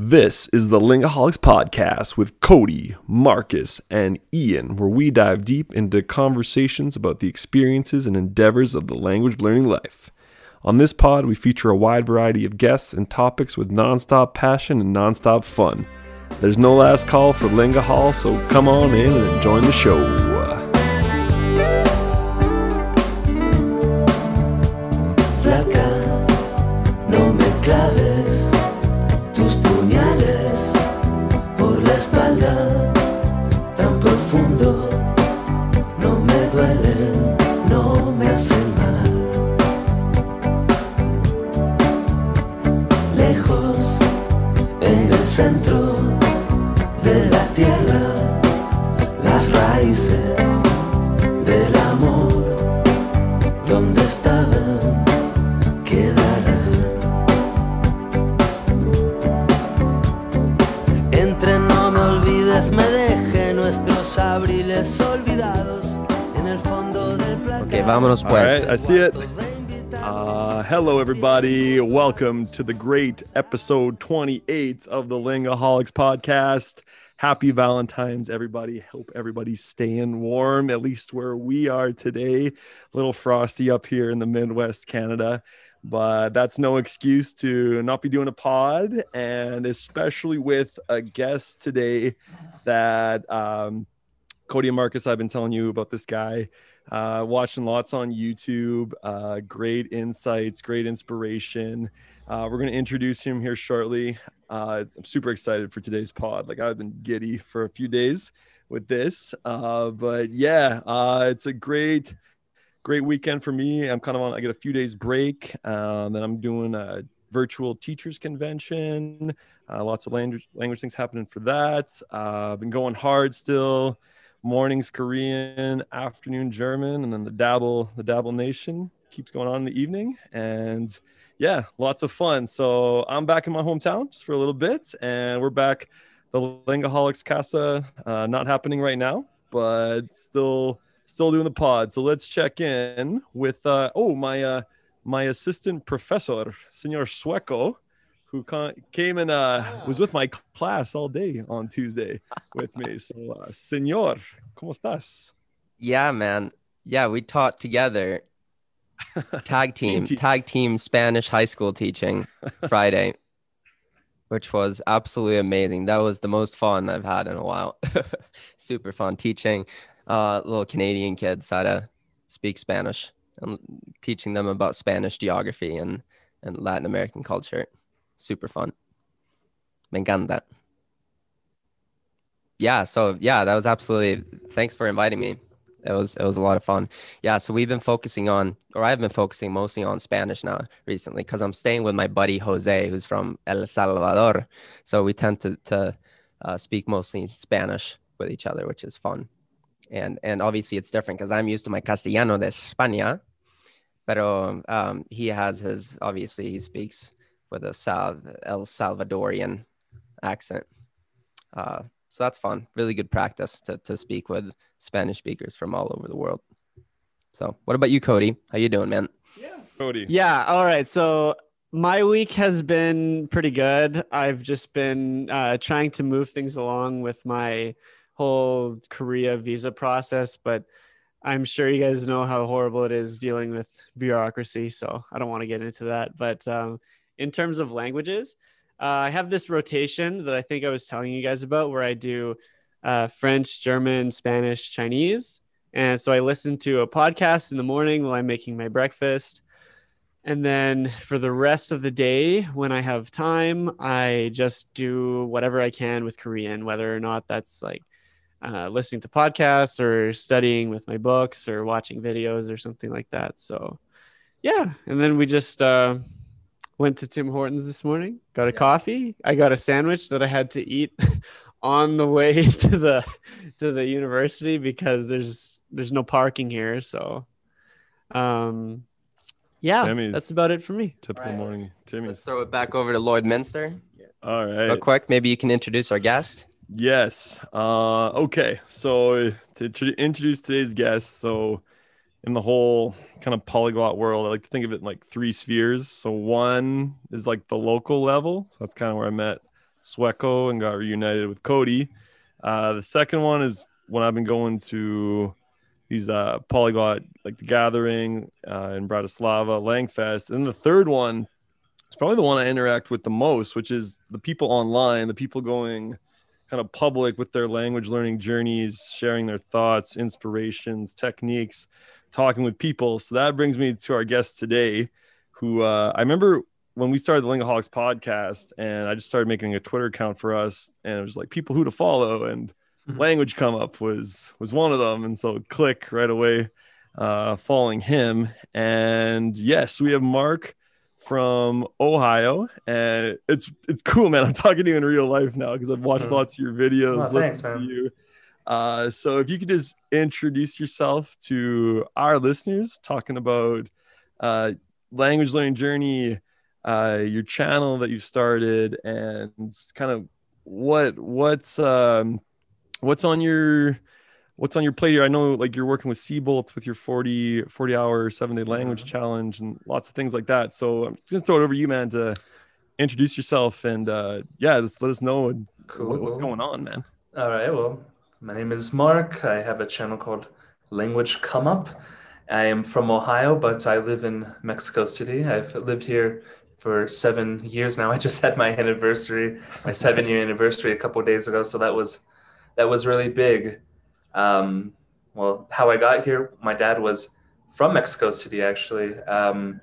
This is the Lingaholics Podcast with Cody, Marcus, and Ian, where we dive deep into conversations about the experiences and endeavors of the language learning life. On this pod, we feature a wide variety of guests and topics with nonstop passion and nonstop fun. There's no last call for Lingahol, so come on in and join the show. Vámonos All pues. right, I see it. Uh, hello, everybody. Welcome to the great episode 28 of the Lingaholics podcast. Happy Valentine's, everybody. Hope everybody's staying warm, at least where we are today. A little frosty up here in the Midwest, Canada, but that's no excuse to not be doing a pod, and especially with a guest today that um, Cody and Marcus, I've been telling you about this guy uh, watching lots on YouTube. Uh, great insights, great inspiration. Uh, we're going to introduce him here shortly. Uh, I'm super excited for today's pod. Like I've been giddy for a few days with this, uh, but yeah, uh, it's a great, great weekend for me. I'm kind of on. I get a few days break, um, and I'm doing a virtual teachers convention. Lots of language language things happening for that. I've been going hard still mornings Korean, afternoon German, and then the dabble the dabble nation keeps going on in the evening. And yeah, lots of fun. So I'm back in my hometown just for a little bit, and we're back. The Lingaholics Casa uh, not happening right now, but still still doing the pod. So let's check in with uh, oh my uh, my assistant professor, Senor Sueco, who ca- came and uh, was with my class all day on Tuesday with me. So, uh, Senor, ¿cómo estás? Yeah, man. Yeah, we taught together. Tag team, teach. tag team Spanish high school teaching Friday, which was absolutely amazing. That was the most fun I've had in a while. Super fun teaching uh, little Canadian kids how to speak Spanish and teaching them about Spanish geography and, and Latin American culture. Super fun. Me encanta. Yeah, so yeah, that was absolutely thanks for inviting me. It was it was a lot of fun. Yeah, so we've been focusing on or I've been focusing mostly on Spanish now recently because I'm staying with my buddy Jose who's from El Salvador. So we tend to to uh, speak mostly Spanish with each other, which is fun. And and obviously it's different because I'm used to my Castellano de España, pero um, he has his obviously he speaks with a Sal- El Salvadorian accent. Uh, so that's fun. Really good practice to, to speak with Spanish speakers from all over the world. So what about you, Cody? How you doing, man? Yeah, Cody. Yeah. All right. So my week has been pretty good. I've just been uh, trying to move things along with my whole Korea visa process, but I'm sure you guys know how horrible it is dealing with bureaucracy. So I don't want to get into that. But um, in terms of languages, uh, I have this rotation that I think I was telling you guys about where I do uh, French, German, Spanish, Chinese. And so I listen to a podcast in the morning while I'm making my breakfast. And then for the rest of the day, when I have time, I just do whatever I can with Korean, whether or not that's like uh, listening to podcasts or studying with my books or watching videos or something like that. So, yeah. And then we just uh, went to Tim Hortons this morning, got a coffee. I got a sandwich that I had to eat on the way to the to the university because there's there's no parking here. So, um, yeah, Timmy's- that's about it for me. Typical morning, Timmy. Let's throw it back over to Lloydminster. Yeah. All right, Real quick, maybe you can introduce our guest. Yes. Uh, okay. So to, to introduce today's guest, so in the whole kind of polyglot world, I like to think of it in like three spheres. So one is like the local level. So that's kind of where I met Sueco and got reunited with Cody. Uh, the second one is when I've been going to these uh, polyglot like the Gathering uh, in Bratislava, Langfest, and the third one is probably the one I interact with the most, which is the people online, the people going kind of public with their language learning journeys, sharing their thoughts, inspirations, techniques, talking with people. So that brings me to our guest today, who uh, I remember when we started the Lingaholics podcast, and I just started making a Twitter account for us, and it was like people who to follow, and Mhm. language come up was was one of them, and so click right away, uh, following him, and yes, we have Mark from Ohio, and it's it's cool, man. I'm talking to you in real life now because I've watched Mhm. lots of your videos, Oh, listened thanks, to man. you. Uh, so if you could just introduce yourself to our listeners, talking about uh, language learning journey, uh, your channel that you started, and kind of what what's um, what's on your what's on your plate here. I know like you're working with Seabolts with your 40 40 hour seven day language Mhm. challenge and lots of things like that. So I'm just gonna throw it over to you, man, to introduce yourself and uh, yeah, just let us know Cool. what's going on, man. All right. Well, my name is Mark. I have a channel called Language Come Up. I am from Ohio, but I live in Mexico City. I've lived here for seven years now. I just had my anniversary, my seven-year anniversary, a couple days ago. So that was that was really big. Um, well, how I got here, my dad was from Mexico City actually, um,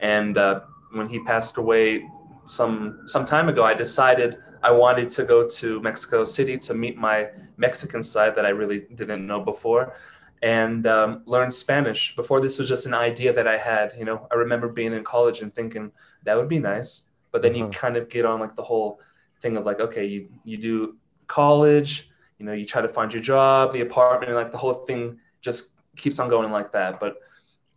and uh, when he passed away some some time ago, I decided I wanted to go to Mexico City to meet my Mexican side that I really didn't know before and um, learn Spanish. Before this was just an idea that I had. You know, I remember being in college and thinking that would be nice, but then you Uh-huh. kind of get on like the whole thing of like, okay, you you do college, you know, you try to find your job, the apartment, and like the whole thing just keeps on going like that. But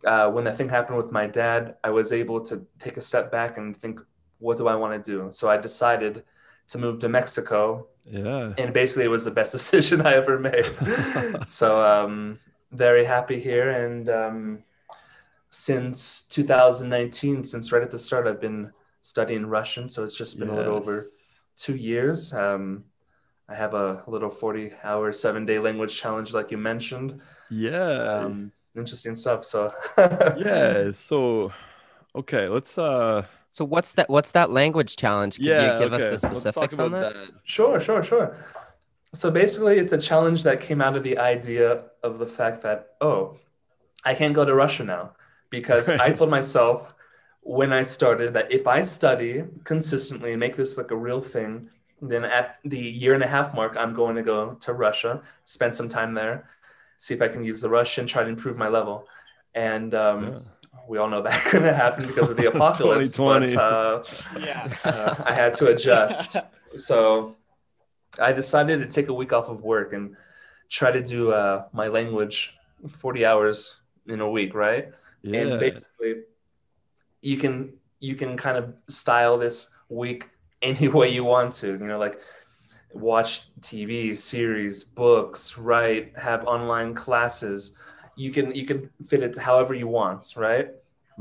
uh, when that thing happened with my dad, I was able to take a step back and think, what do I want to do? So I decided to move to Mexico Yeah. and basically it was the best decision I ever made. so um, very happy here, and um, since 2019, since right at the start, I've been studying Russian. So it's just been a little over two years. Um, I have a little 40-hour, seven-day language challenge, like you mentioned. Yeah. Um, interesting stuff. So yeah. So okay, let's uh So what's that? What's that language challenge? Could yeah, you give okay. us the specifics on about that? Sure, sure, sure. So basically, it's a challenge that came out of the idea of the fact that, oh, I can't go to Russia now because I told myself when I started that if I study consistently and make this like a real thing, then at the year and a half mark, I'm going to go to Russia, spend some time there, see if I can use the Russian, try to improve my level. And um, Yeah. We all know that couldn't happen because of the apocalypse. 2020. But uh, Yeah. uh, I had to adjust. So I decided to take a week off of work and try to do uh, my language 40 hours in a week, right? yeah. And basically, you can you can kind of style this week any way you want to. You know, like watch TV series, books, write, have online classes. You can you can fit it however you want, right?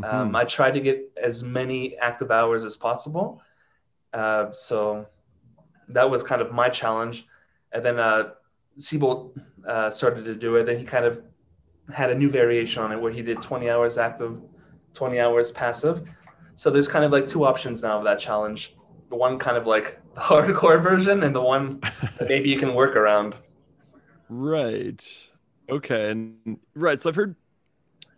Um, Mhm. I try to get as many active hours as possible. Uh, so that was kind of my challenge. And then uh, Siebold uh, started to do it. Then he kind of had a new variation on it where he did 20 hours active, 20 hours passive. So there's kind of like two options now of that challenge. The one kind of like the hardcore version, and the one that maybe you can work around. Right. Okay. And right. So I've heard.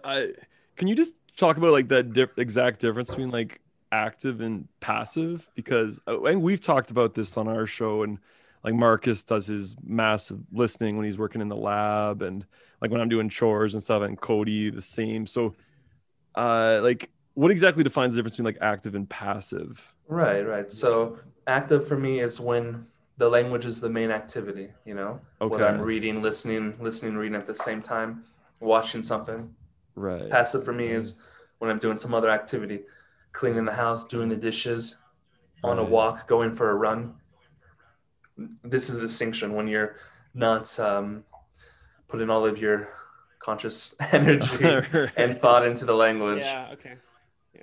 I can you just talk about like that dif- exact difference between like active and passive because uh, and we've talked about this on our show and like Marcus does his massive listening when he's working in the lab and like when I'm doing chores and stuff and Cody the same. So uh like what exactly defines the difference between like active and passive? Right, right. So active for me is when the language is the main activity, you know? When Okay. I'm reading, listening, listening, reading at the same time, watching something. Right. Passive for me is when I'm doing some other activity, cleaning the house, doing the dishes, on a walk, going for a run. This is a distinction when you're not um, putting all of your conscious energy and thought into the language. Yeah. Okay.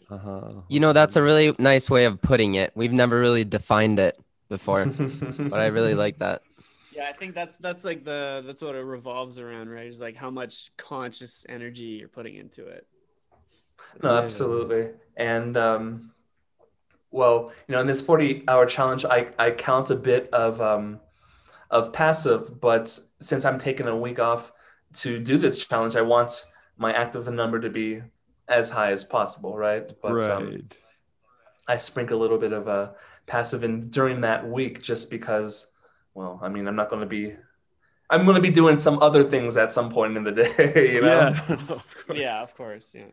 uh-huh. You know, that's a really nice way of putting it. We've never really defined it. Before, but I really like that. Yeah, I think that's that's like the that's what it revolves around, right? Is like how much conscious energy you're putting into it. No, absolutely. And um, well, you know, in this 40 hour challenge, I, I count a bit of um, of passive, but since I'm taking a week off to do this challenge, I want my active number to be as high as possible, right? But right. um, I sprinkle a little bit of a passive in during that week just because, well, I mean, I'm not going to be, I'm going to be doing some other things at some point in the day, you know? yeah, of course. Yeah, of course. Yeah.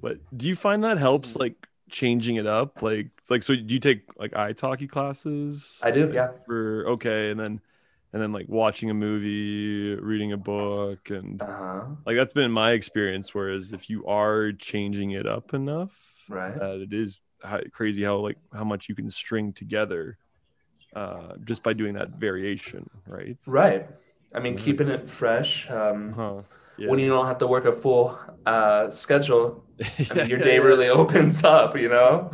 But do you find that helps like changing it up? Like it's like so do you take like italki classes? I do, yeah. For okay, and then and then like watching a movie, reading a book and Uh-huh. like that's been my experience whereas if you are changing it up enough Right. that it is how, crazy how like how much you can string together uh just by doing that variation, right? Right. I mean, Mhm. keeping it fresh. Um, Huh. Yeah. When you don't have to work a full uh, schedule, I mean, your day yeah, really opens up, you know?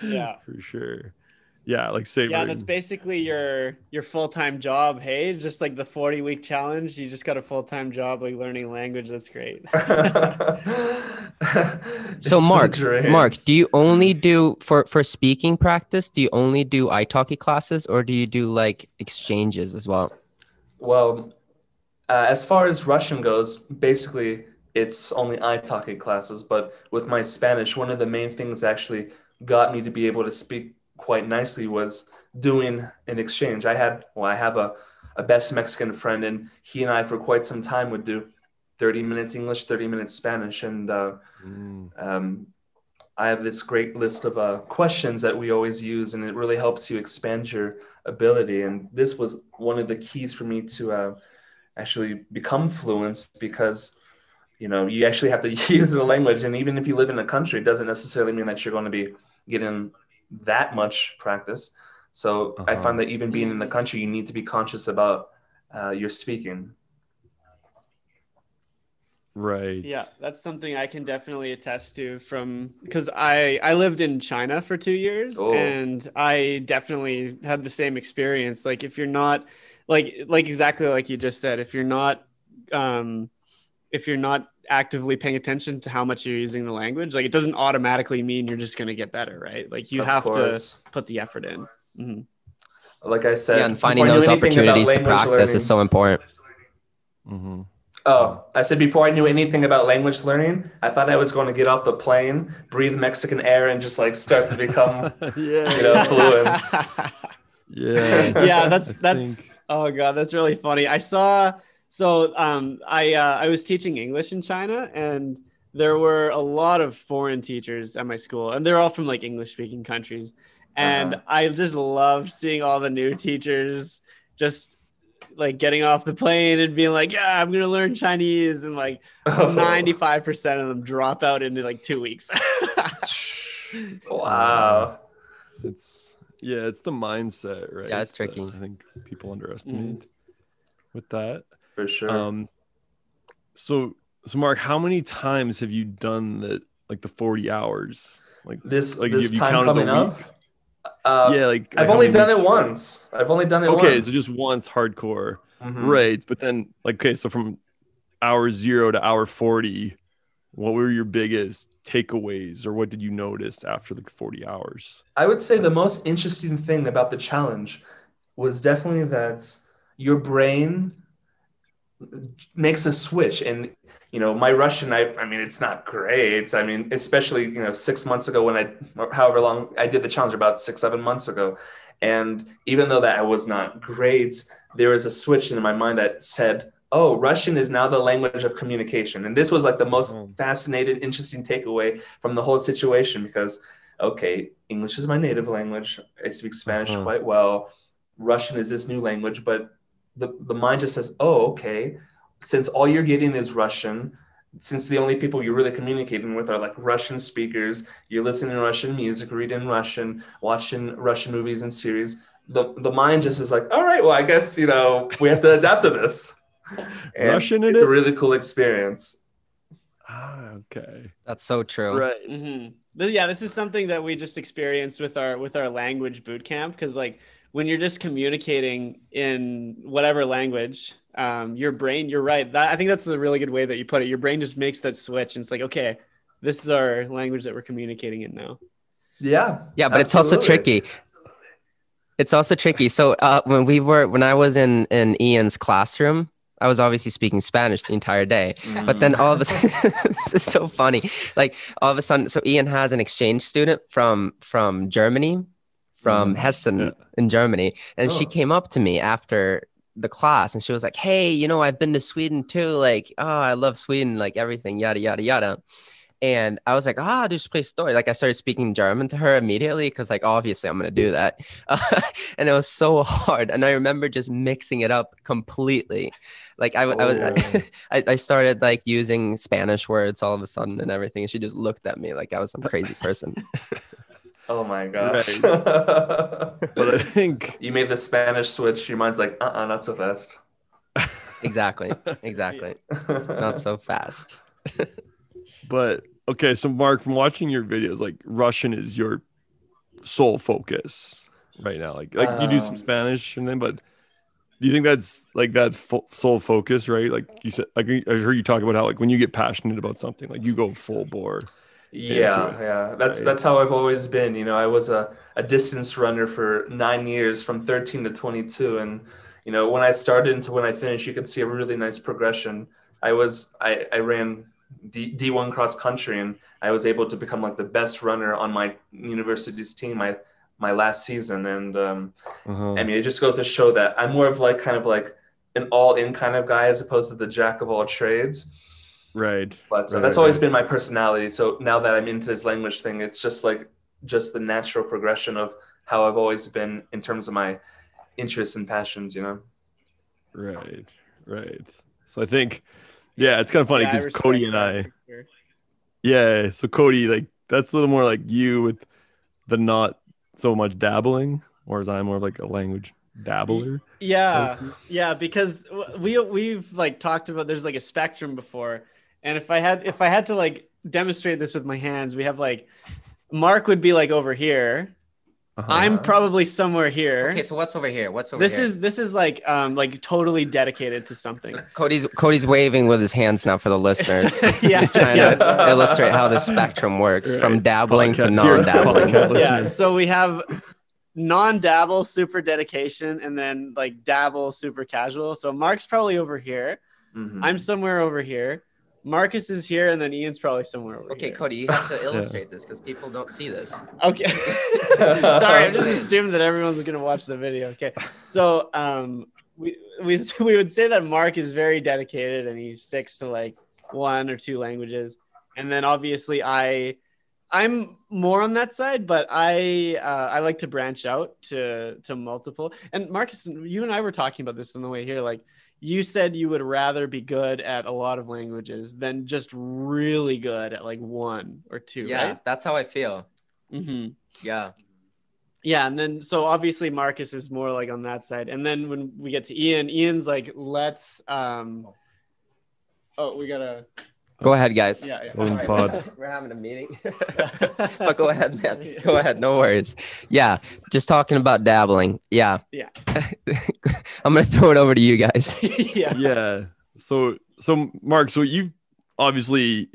Yeah. for sure. Yeah, like savoring. Yeah, that's basically your your full time job. Hey, it's just like the forty week challenge. You just got a full time job, like learning language. That's great. So Mark, dream. Mark, do you only do for for speaking practice? Do you only do italki classes, or do you do like exchanges as well? Well, uh, as far as Russian goes, basically it's only italki classes. But with my Spanish, one of the main things actually got me to be able to speak quite nicely was doing an exchange. I had, well, I have a, a best Mexican friend, and he and I for quite some time would do 30 minutes English, 30 minutes Spanish. And uh, Mm, um, I have this great list of uh, questions that we always use, and it really helps you expand your ability. And this was one of the keys for me to uh, actually become fluent because you know you actually have to use the language, and even if you live in a country, it doesn't necessarily mean that you're going to be getting that much practice. So I Uh-huh. find that even being in the country, you need to be conscious about uh, your speaking. right. Yeah, that's something I can definitely attest to from because I I lived in China for two years Oh. and I definitely had the same experience. Like if you're not like like exactly like you just said, if you're not um if you're not actively paying attention to how much you're using the language, like it doesn't automatically mean you're just gonna get better, right? Like you Of have course. to put the effort in. Mhm. Like I said, yeah, and finding before I knew those opportunities to practice learning- is so important. hmm Oh, I said before I knew anything about language learning, I thought I was going to get off the plane, breathe Mexican air, and just like start to become. yeah. You know, fluent. Yeah. yeah, that's that's think- oh god, that's really funny. I saw so um I uh, I was teaching English in China and there were a lot of foreign teachers at my school and they're all from like English speaking countries. And Uh-huh. I just loved seeing all the new teachers just like getting off the plane and being like, yeah, I'm gonna learn Chinese, and like Oh. 95% of them drop out into like two weeks. Wow. It's yeah, it's the mindset, right? Yeah, it's tricky. I think people underestimate with that. For sure. Um so so Mark, how many times have you done the like the 40 hours? Like this like this have you time counted coming the up. weeks? Uh, yeah, like, like I've how only done it once. I've only done it Okay, once. so just once hardcore. Mhm. Right. But then like okay, so from hour 0 to hour 40, what were your biggest takeaways or what did you notice after the 40 hours? I would say the most interesting thing about the challenge was definitely that your brain makes a switch. And you know my russian i i mean it's not great. I mean especially you know six months ago when i however long i did the challenge about six seven months ago. And even though that was not great there was a switch in my mind that said oh russian is now the language of communication. And this was like the most Oh. fascinating interesting takeaway from the whole situation because okay english is my native language. I speak spanish Uh-huh. quite well. Russian is this new language but the, the mind just says oh okay since all you're getting is russian since the only people you're really communicating with are like russian speakers you're listening to russian music reading russian watching russian movies and series the, the mind just is like all right well i guess you know we have to adapt to this And Russian in it's it? a really cool experience Ah, okay. That's so true. Right. hmm yeah, this is something that we just experienced with our with our language boot camp because like when you're just communicating in whatever language, um, your brain, you're right. That, I think that's the really good way that you put it. Your brain just makes that switch, and it's like, okay, this is our language that we're communicating in now. Yeah. Yeah, but it's also absolutely. tricky. It's also tricky. So uh, when we were when I was in in Ian's classroom, I was obviously speaking Spanish the entire day. But then all of a sudden, this is so funny. Like all of a sudden, so Ian has an exchange student from from Germany, from Hessen Yeah. in Germany, and she Oh. came up to me after the class, and she was like, "Hey, you know, I've been to Sweden too. Like, oh, I love Sweden. Like everything, yada yada yada." And I was like, ah, du sprichst story. Like I started speaking German to her immediately because, like, obviously I'm gonna do that. and it was so hard. And I remember just mixing it up completely. Like I, w- I was, Oh. I, I started like using Spanish words all of a sudden and everything. And she just looked at me like I was some crazy person. Oh my gosh. But I think you made the Spanish switch. Your mind's like, uh uh not so fast. exactly, exactly. Not so fast. But okay, so Mark, from watching your videos, like Russian is your sole focus right now. Like, like you do some Um, Spanish and then, but do you think that's like that fo- sole focus, right? Like you said, like I heard you talk about how like when you get passionate about something, like you go full bore. Yeah, yeah. That's right? that's how I've always been. You know, I was a, a distance runner for nine years from 13 to 22. And, you know, when I started into when I finished, you could see a really nice progression. I was I, I ran D, D1 cross country and I was able to become like the best runner on my university's team my my last season. And um, Uh-huh. I mean, it just goes to show that I'm more of like kind of like an all-in kind of guy as opposed to the jack of all trades. Right. But uh, Right, that's always right. been my personality. So now that I'm into this language thing, it's just like just the natural progression of how I've always been in terms of my interests and passions. You know. Right. Right. So I think, yeah, it's kind of funny because respect Cody and I, sure. yeah. So Cody, like that's a little more like you with the not so much dabbling, or whereas I'm more of like a language dabbler. Yeah, yeah, because we we've like talked about there's like a spectrum before, and if I had if I had to like demonstrate this with my hands, we have like Mark would be like over here. Uh-huh. I'm probably somewhere here. Okay, so what's over here? What's over here? this here? is this is like um like totally dedicated to something. Cody's Cody's waving with his hands now for the listeners. yeah, He's trying yeah. to illustrate how the spectrum works from Right. dabbling to non-dabbling. yeah. So we have non-dabble, super dedication, and then like dabble, super casual. So Mark's probably over here. Mhm. I'm somewhere over here. Marcus is here, and then Ian's probably somewhere over Okay, here. Cody, you have to illustrate this because people don't see this. Okay. Sorry, I'm just assuming that everyone's gonna watch the video. Okay. So um we we we would say that Mark is very dedicated and he sticks to like one or two languages. And then obviously I I'm more on that side, but I uh, I like to branch out to to multiple. And Marcus, you and I were talking about this on the way here. Like you said, you would rather be good at a lot of languages than just really good at like one or two, yeah, right? that's how I feel. Mm-hmm. Yeah. Yeah, and then so obviously Marcus is more like on that side, and then when we get to Ian, Ian's like, let's. um Oh, we gotta. Go ahead, guys. Yeah, yeah. Golden Sorry, pod. We're having a meeting. but go ahead, man. Go ahead. No worries. Yeah. Just talking about dabbling. Yeah. Yeah. I'm going to throw it over to you guys. yeah. yeah. So so Mark, so you've obviously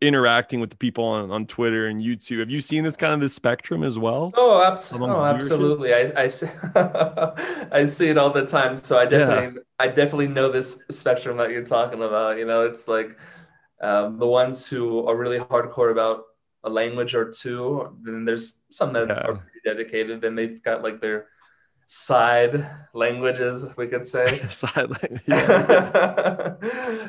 interacting with the people on, on Twitter and YouTube. Have you seen this kind of this spectrum as well? Oh, abs- Amongst oh absolutely. I, I, see, I see it all the time. So I definitely, I definitely know this spectrum that you're talking about. You know, it's like um, the ones who are really hardcore about a language or two. Then there's some that Yeah. are pretty dedicated. Then they've got like their side languages, we could say. Silent. Yeah.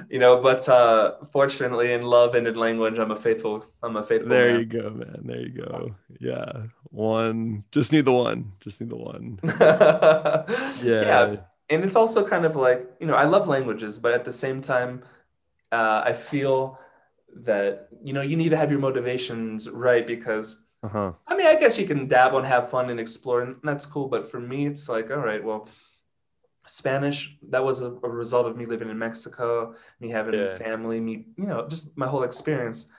you know, but uh, fortunately, in love and in language, I'm a faithful. I'm a faithful. There man. you go, man. There you go. Yeah. One. Just need the one. Just need the one. yeah. yeah. And it's also kind of like, you know, I love languages, but at the same time, uh, I feel that, you know, you need to have your motivations right because, Uh-huh. I mean, I guess you can dabble and have fun and explore, and that's cool. But for me, it's like, all right, well, Spanish, that was a, a result of me living in Mexico, me having Yeah. family, me, you know, just my whole experience.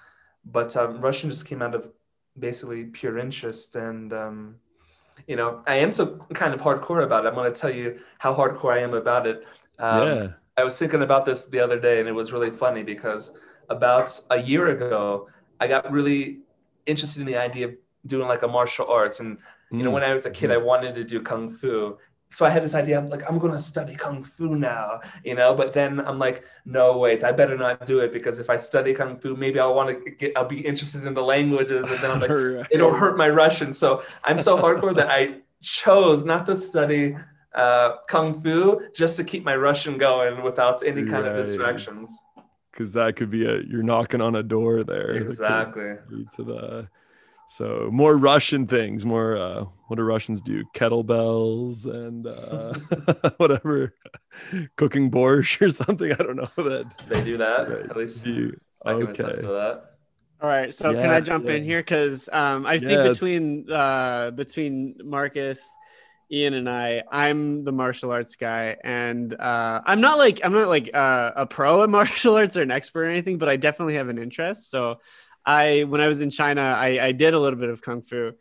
But um, Russian just came out of basically pure interest. And, um, you know, I am so kind of hardcore about it. I'm going to tell you how hardcore I am about it. Um, yeah. I was thinking about this the other day, and it was really funny because about a year ago, I got really interested in the idea of doing like a martial arts. And you know, Mm. when I was a kid, I wanted to do kung fu. So I had this idea. I'm like, I'm gonna study kung fu now, you know. But then I'm like, no, wait, I better not do it because if I study kung fu, maybe I'll want to get, I'll be interested in the languages, and then I'm like, it'll hurt my Russian. So I'm so hardcore that I chose not to study uh, kung fu just to keep my Russian going without any kind of Right. distractions. because that could be a you're knocking on a door there Exactly. lead to the so more russian things more uh what do russians do kettlebells and uh whatever cooking borscht or something i don't know that They do that. Right. At least you I can okay attest to that. All right, so can I jump in here? Because um, I think Yeah, between uh, between Marcus, Ian, and I, I'm the martial arts guy, and uh, I'm not like I'm not like uh, a pro at martial arts or an expert or anything, but I definitely have an interest. So, I when I was in China, I, I did a little bit of kung fu,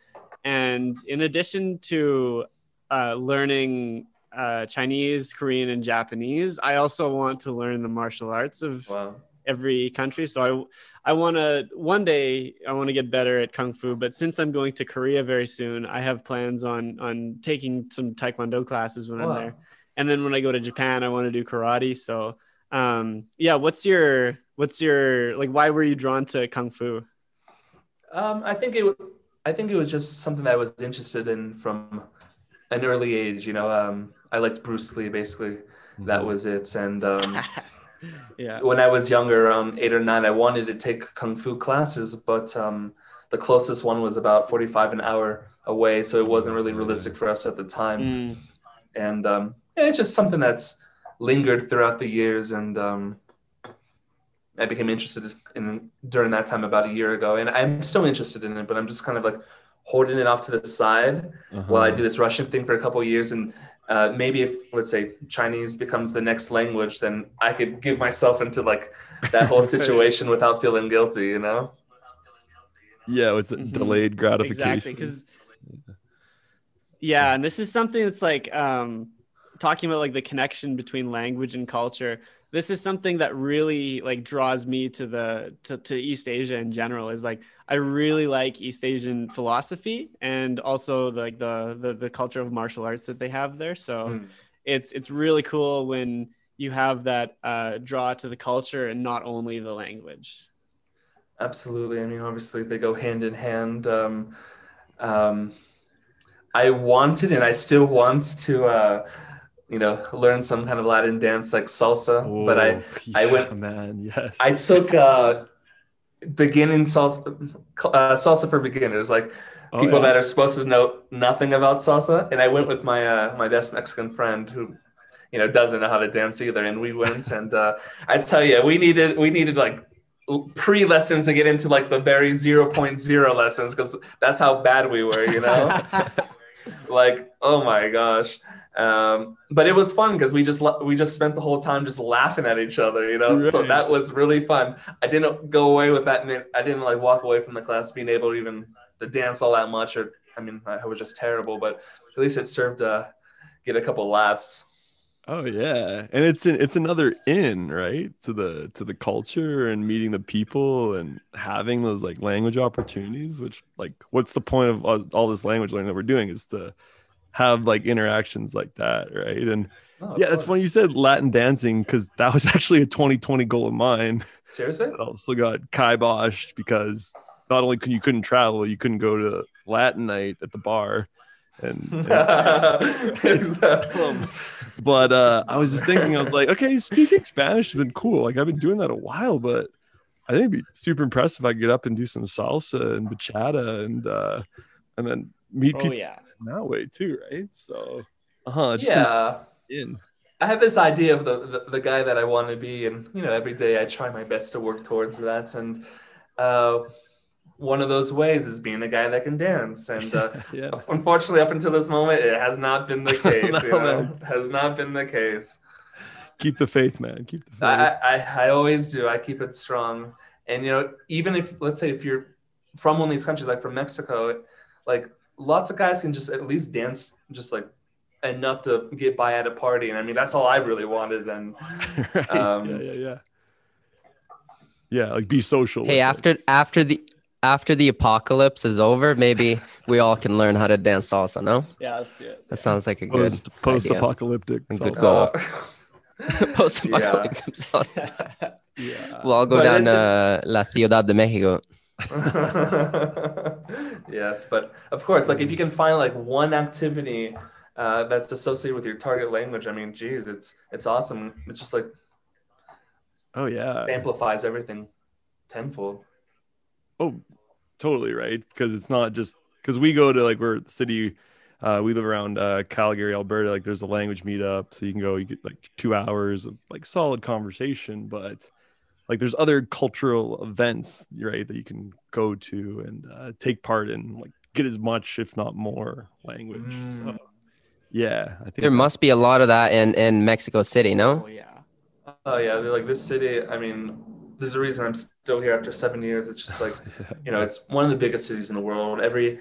and in addition to uh, learning uh, Chinese, Korean, and Japanese, I also want to learn the martial arts of Wow. every country. So I I want to one day I want to get better at kung fu. But since I'm going to Korea very soon, I have plans on on taking some taekwondo classes when I'm there. And then when I go to Japan, I want to do karate. So um yeah, what's your what's your like why were you drawn to kung fu? Um, I think it. w- I think it was just something that I was interested in from an early age. You know, um, I liked Bruce Lee. Basically, Mm-hmm. that was it. And um, yeah. when I was younger, around eight or nine, I wanted to take kung fu classes, but um, the closest one was about forty-five an hour away, so it wasn't really realistic for us at the time. Mm, And um, yeah, it's just something that's lingered throughout the years, and um, I became interested in during that time about a year ago, and I'm still interested in it, but I'm just kind of like holding it off to the side while I Uh-huh. do this Russian thing for a couple of years, and uh, maybe if let's say Chinese becomes the next language, then I could give myself into like that whole situation without feeling guilty, you know? yeah it's Mhm. delayed gratification exactly because yeah and this is something that's like um talking about like the connection between language and culture this is something that really like draws me to the to, to east asia in general is like i really like east asian philosophy and also like the, the the culture of martial arts that they have there so Mm. it's it's really cool when you have that uh, draw to the culture and not only the language Absolutely. I mean, obviously they go hand in hand. Um, um, I wanted and I still want to, uh, you know, learn some kind of Latin dance like salsa, but I, Oh, I went- man yes I took uh, beginning salsa, uh, salsa for beginners, like Oh, people yeah. that are supposed to know nothing about salsa. And I went with my uh, my best Mexican friend who, you know, doesn't know how to dance either. And we went, and uh, I tell you, we needed we needed like pre lessons to get into like the very 0.0 lessons because that's how bad we were, you know. like oh my gosh. Um, but it was fun because we just we just spent the whole time just laughing at each other, you know. So that was really fun. I didn't go away with that. and I didn't like walk away from the class being able to even to dance all that much. Or I mean, I was just terrible, but at least it served to get a couple laughs. Oh yeah, and it's an, it's another in right to the to the culture and meeting the people and having those like language opportunities. Which like, what's the point of all, all this language learning that we're doing is to have like interactions like that, right? And Oh, of yeah, that's funny you said Latin dancing because that was actually a 2020 goal of mine. Seriously? I also got kiboshed because not only could you couldn't travel, you couldn't go to Latin night at the bar, and, and exactly. but uh, I was just thinking, I was like, okay, speaking Spanish has been cool. Like I've been doing that a while, but I think it'd be super impressive if I could get up and do some salsa and bachata and uh, and then meet oh people yeah that way too, right? So, uh huh, Yeah. in. I have this idea of the, the, the guy that I want to be, and you know, every day I try my best to work towards that. And uh, one of those ways is being a guy that can dance. And uh, yeah. unfortunately, up until this moment, it has not been the case. No, you know? Has not been the case. Keep the faith, man. Keep the faith. I, I I always do. I keep it strong. And you know, even if let's say if you're from one of these countries, like from Mexico, like lots of guys can just at least dance just like enough to get by at a party. And I mean, that's all I really wanted. And right. Um, yeah, yeah, yeah. Yeah, like be social. with Hey, it. after after the after the apocalypse is over, maybe we all can learn how to dance salsa. No, Yeah, let's do it. that sounds like a good post post apocalyptic. A good salsa. goal. uh, post apocalyptic salsa. Yeah. We'll all go But down it- to La Ciudad de Mexico. yes, but of course, like if you can find like one activity uh, that's associated with your target language, I mean, geez, it's it's awesome. It's just like Oh yeah. amplifies everything tenfold. Oh, totally right. Because it's not just because we go to like we're the city. Uh, we live around uh, Calgary, Alberta. Like there's a language meetup, so you can go. You get like two hours of like solid conversation, but like there's other cultural events, right, that you can go to and uh, take part in. Like get as much, if not more, language. So Mm. yeah, I think There must be a lot of that in in Mexico City. No. Oh yeah. Oh yeah, like this city. I mean, there's a reason I'm still here after seven years. It's just like you know, it's one of the biggest cities in the world. Every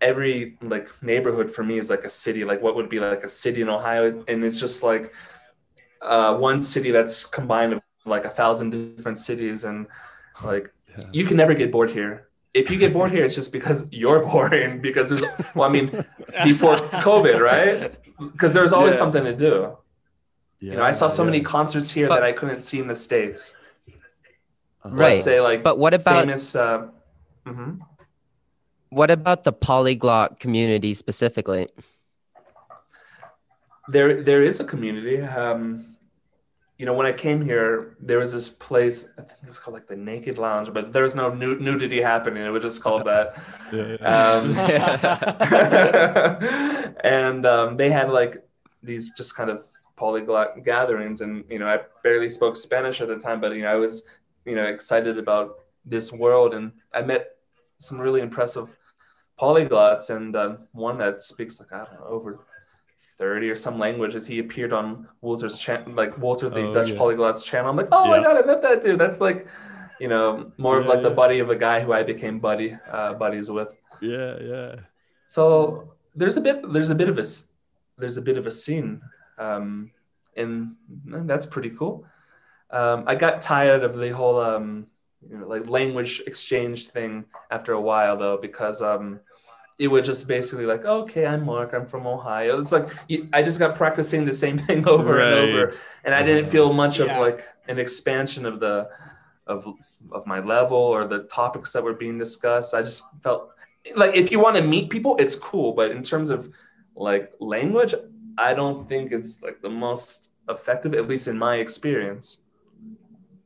every like neighborhood for me is like a city. Like what would be like a city in Ohio, and it's just like uh, one city that's combined of like a thousand different cities, and like Yeah. you can never get bored here. If you get bored here, it's just because you're boring. Because there's, well, I mean, before COVID, right? Because there's always Yeah. something to do. yeah, You know, I saw so yeah. many concerts here But- that I couldn't see in the states. Uh-huh. Right. Let's say like But what about famous. Uh, mhm. what about the polyglot community specifically? There, there is a community. Um, you know, when I came here, there was this place. I think it was called like the Naked Lounge, but there was no nu- nudity happening. It was just called that. Yeah, yeah. Um, and um, they had like these just kind of polyglot gatherings, and you know, I barely spoke Spanish at the time, but you know, I was you know excited about this world, and I met some really impressive polyglots, and uh, one that speaks like I don't know over. 30 or some languages. He appeared on Walter's channel, like Walter the Oh, Dutch yeah. Polyglot's channel. I'm like, oh my god, I met that dude. That's like, you know, more of Yeah, like the buddy of a guy who I became buddy uh, buddies with. yeah, yeah. So there's a bit there's a bit of a there's a bit of a scene, um, and that's pretty cool. Um, I got tired of the whole um, you know, like language exchange thing after a while though because um, it would just basically like okay I'm Mark I'm from Ohio. It's like you, I just got practicing the same thing over and over, and I didn't feel much Yeah. of like an expansion of the of of my level or the topics that were being discussed. I just felt like if you want to meet people, it's cool. But in terms of like language, I don't think it's like the most effective, at least in my experience.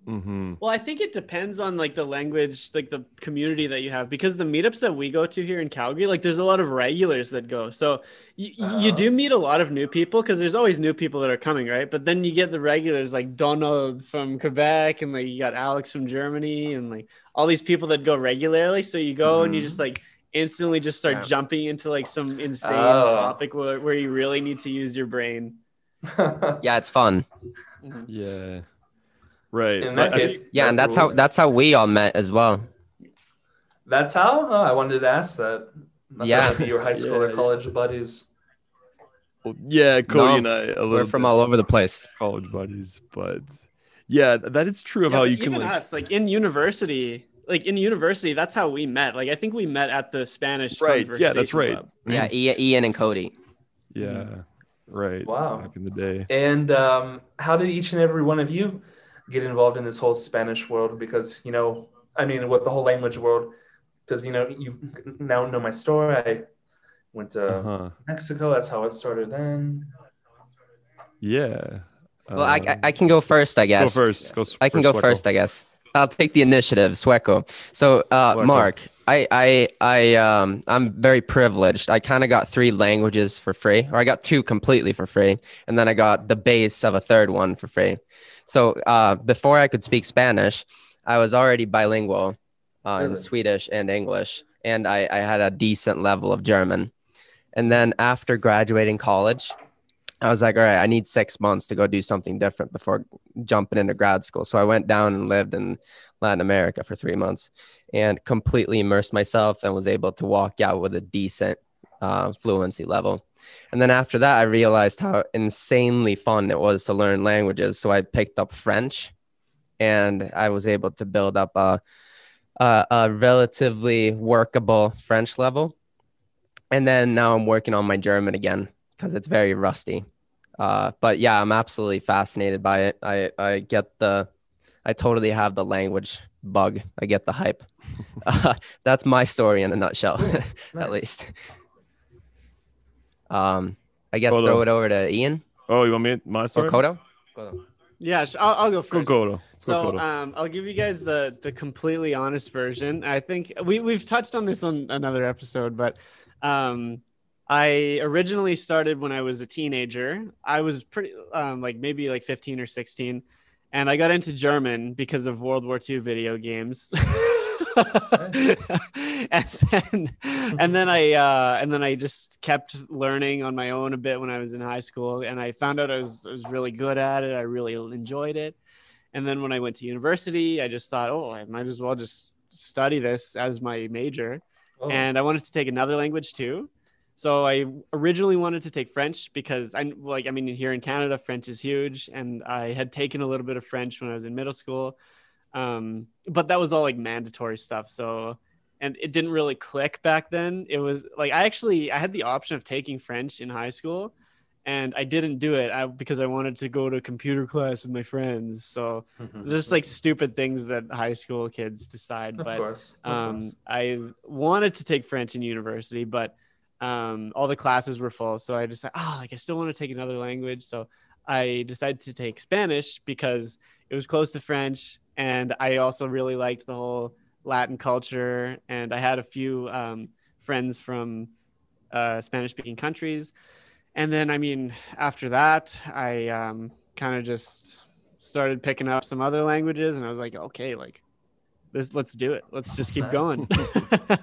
Mm-hmm. Well, I think it depends on like the language, like the community that you have, because the meetups that we go to here in Calgary, like there's a lot of regulars that go. So you, you Uh-huh. do meet a lot of new people because there's always new people that are coming, right? But then you get the regulars like Donald from Quebec and like you got Alex from Germany and like all these people that go regularly. So you go and you Mhm. just like instantly just start Yeah. jumping into like some insane Oh. topic where, where you really need to use your brain. Yeah, it's fun. Yeah. Right. in that I- I- case, Yeah, and that's how that's how we all met as well. That's how. Oh, I wanted to ask that. I Yeah. maybe your high school Yeah, or yeah. college buddies. well, yeah, Cody No, and I a little We're from all over the place. college buddies, but yeah, that is true of Yeah, how but you can even like us, like in university, like in university, that's how we met. Like I think we met at the Spanish. right. Yeah, that's right. Club. Yeah, Ian, Ian and Cody. Yeah. Right. Wow. Back in the day. And um, how did each and every one of you get involved in this whole Spanish world? Because you know, I mean, with the whole language world, because you know, you now know my story. I went to Uh-huh. Mexico. That's how it started. Then Yeah. Well, I, I, Um, I can go first, I guess. go guess. first. Go s- I can go Wacko. first, I guess. I'll take the initiative, Sueco. So, uh, Sueco. Mark, I, I, I, um, I'm very privileged. I kind of got three languages for free, or I got two completely for free, and then I got the base of a third one for free. So, uh, before I could speak Spanish, I was already bilingual uh, in Swedish and English, and I, I had a decent level of German. And then after graduating college, I was like, all right, I need six months to go do something different before jumping into grad school. So I went down and lived in Latin America for three months and completely immersed myself and was able to walk out with a decent uh, fluency level. And then after that, I realized how insanely fun it was to learn languages. So I picked up French and I was able to build up a, a, a relatively workable French level. And then now I'm working on my German again because it's very rusty. Uh, but yeah, I'm absolutely fascinated by it. I, I get the, I totally have the language bug. I get the hype. Uh, that's my story in a nutshell, at least. Um, I guess Kodo. throw it over to Ian Oh, you want me my or story? Kodo. Yeah, I'll, I'll go Go first. Kodo. Go So um, I'll give you guys the the completely honest version. I think we we've touched on this on another episode, but um, I originally started when I was a teenager. I was pretty um, like maybe like 15 or 16, and I got into German because of World War II video games. and then and then I uh, and then I just kept learning on my own a bit when I was in high school, and I found out I was I was really good at it. I really enjoyed it. And then when I went to university, I just thought, oh, I might as well just study this as my major. Oh, And I wanted to take another language too. So I originally wanted to take French because I like I mean here in Canada French is huge and I had taken a little bit of French when I was in middle school. Um, but that was all like mandatory stuff. So and it didn't really click back then. It was like I actually I had the option of taking French in high school and I didn't do it I, because I wanted to go to computer class with my friends. So mhm. just like stupid things that high school kids decide. of but course. um, course. I wanted to take French in university, but um, all the classes were full. So I decided, oh, like I still want to take another language. So I decided to take Spanish because it was close to French, and I also really liked the whole Latin culture. And I had a few um, friends from uh, Spanish-speaking countries. And then, I mean, after that, I um, kind of just started picking up some other languages, and I was like, okay, like this, let's do it. Let's just keep Nice. going.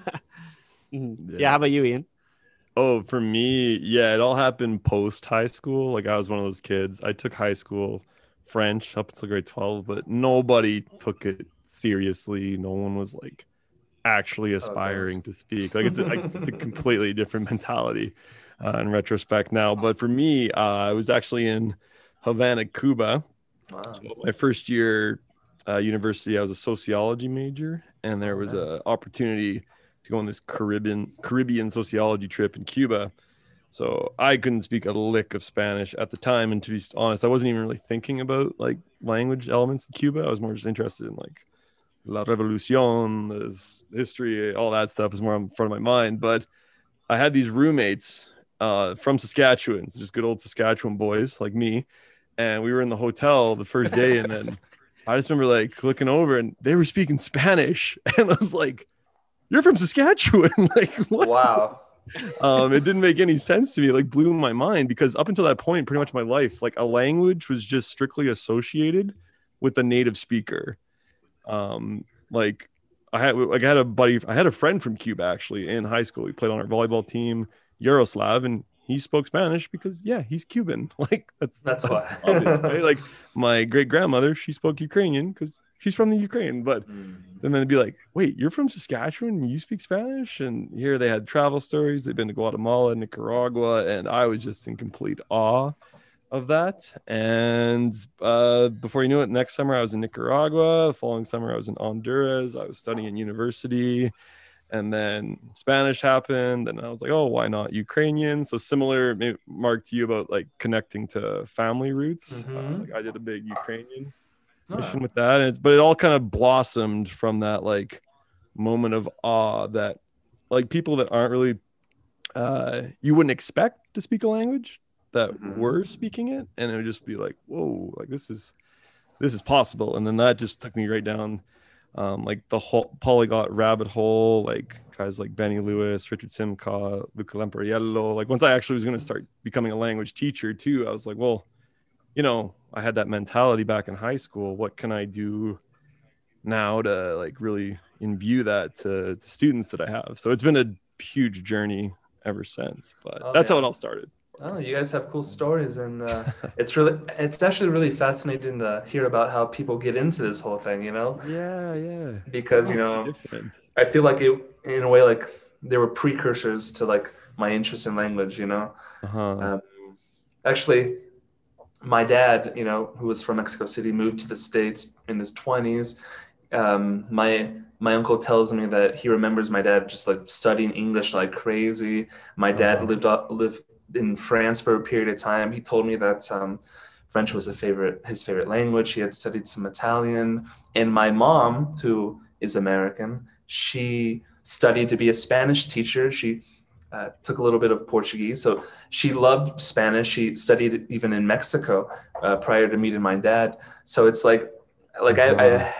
Mhm. yeah. Yeah. How about you, Ian? Oh, for me, yeah, it all happened post high school. Like I was one of those kids. I took high school French up until grade 12, but nobody took it seriously. No one was like actually aspiring to speak. Like it's a, like, it's a completely different mentality uh, in retrospect now. But for me, uh, I was actually in Havana, Cuba. Wow. my first year uh, university, I was a sociology major, and there Oh, was nice. a opportunity to go on this Caribbean Caribbean sociology trip in Cuba. So I couldn't speak a lick of Spanish at the time, and to be honest, I wasn't even really thinking about like language elements in Cuba. I was more just interested in like La Revolucion, this history, all that stuff is more in front of my mind. But I had these roommates uh, from Saskatchewan, just good old Saskatchewan boys like me, and we were in the hotel the first day, and then I just remember like looking over and they were speaking Spanish, and I was like, "You're from Saskatchewan?" like, what? Wow. Um, it didn't make any sense to me. It, like blew my mind because up until that point, pretty much my life, like a language was just strictly associated with the native speaker. Um, like I had, like I had a buddy, I had a friend from Cuba actually in high school. He played on our volleyball team, Yaroslav, and he spoke Spanish because yeah, he's Cuban. Like that's That's why. obvious, right? Like my great grandmother, she spoke Ukrainian because she's from the Ukraine, but Mm. and then they'd be like, wait, you're from Saskatchewan and you speak Spanish? And here they had travel stories. They've been to Guatemala, Nicaragua, and I was just in complete awe of that. And uh, before you knew it, next summer I was in Nicaragua. The following summer I was in Honduras. I was studying in university. And then Spanish happened, and I was like, oh, why not Ukrainian? So similar, Mark, to you about like connecting to family roots. Uh, Mhm. like I did a big Ukrainian Mission with that. And it's but it all kind of blossomed from that like moment of awe that like people that aren't really uh you wouldn't expect to speak a language that Mhm. were speaking it. And it would just be like whoa like this is this is possible. And then that just took me right down um like the whole polyglot rabbit hole like guys like benny lewis richard simcott luca lampariello like once i actually was going to start becoming a language teacher too i was like well you know, I had that mentality back in high school. What can I do now to like really imbue that to, to students that I have? So it's been a huge journey ever since. But Oh, that's how it all started. Oh, you guys have cool stories, and uh, it's really, it's actually really fascinating to hear about how people get into this whole thing. You know, Yeah, yeah. because you know, Different. I feel like it, in a way, like there were precursors to like my interest in language. You know, Uh-huh. um, actually, my dad, you know, who was from Mexico City, moved to the states in his twenties. Um, my my uncle tells me that he remembers my dad just like studying English like crazy. My dad Uh-huh. lived up, lived in France for a period of time. He told me that um, French was a favorite his favorite language. He had studied some Italian, and my mom, who is American, she studied to be a Spanish teacher. She uh, took a little bit of Portuguese, so she loved Spanish. She studied even in Mexico uh, prior to meeting my dad. So it's like, like I, I,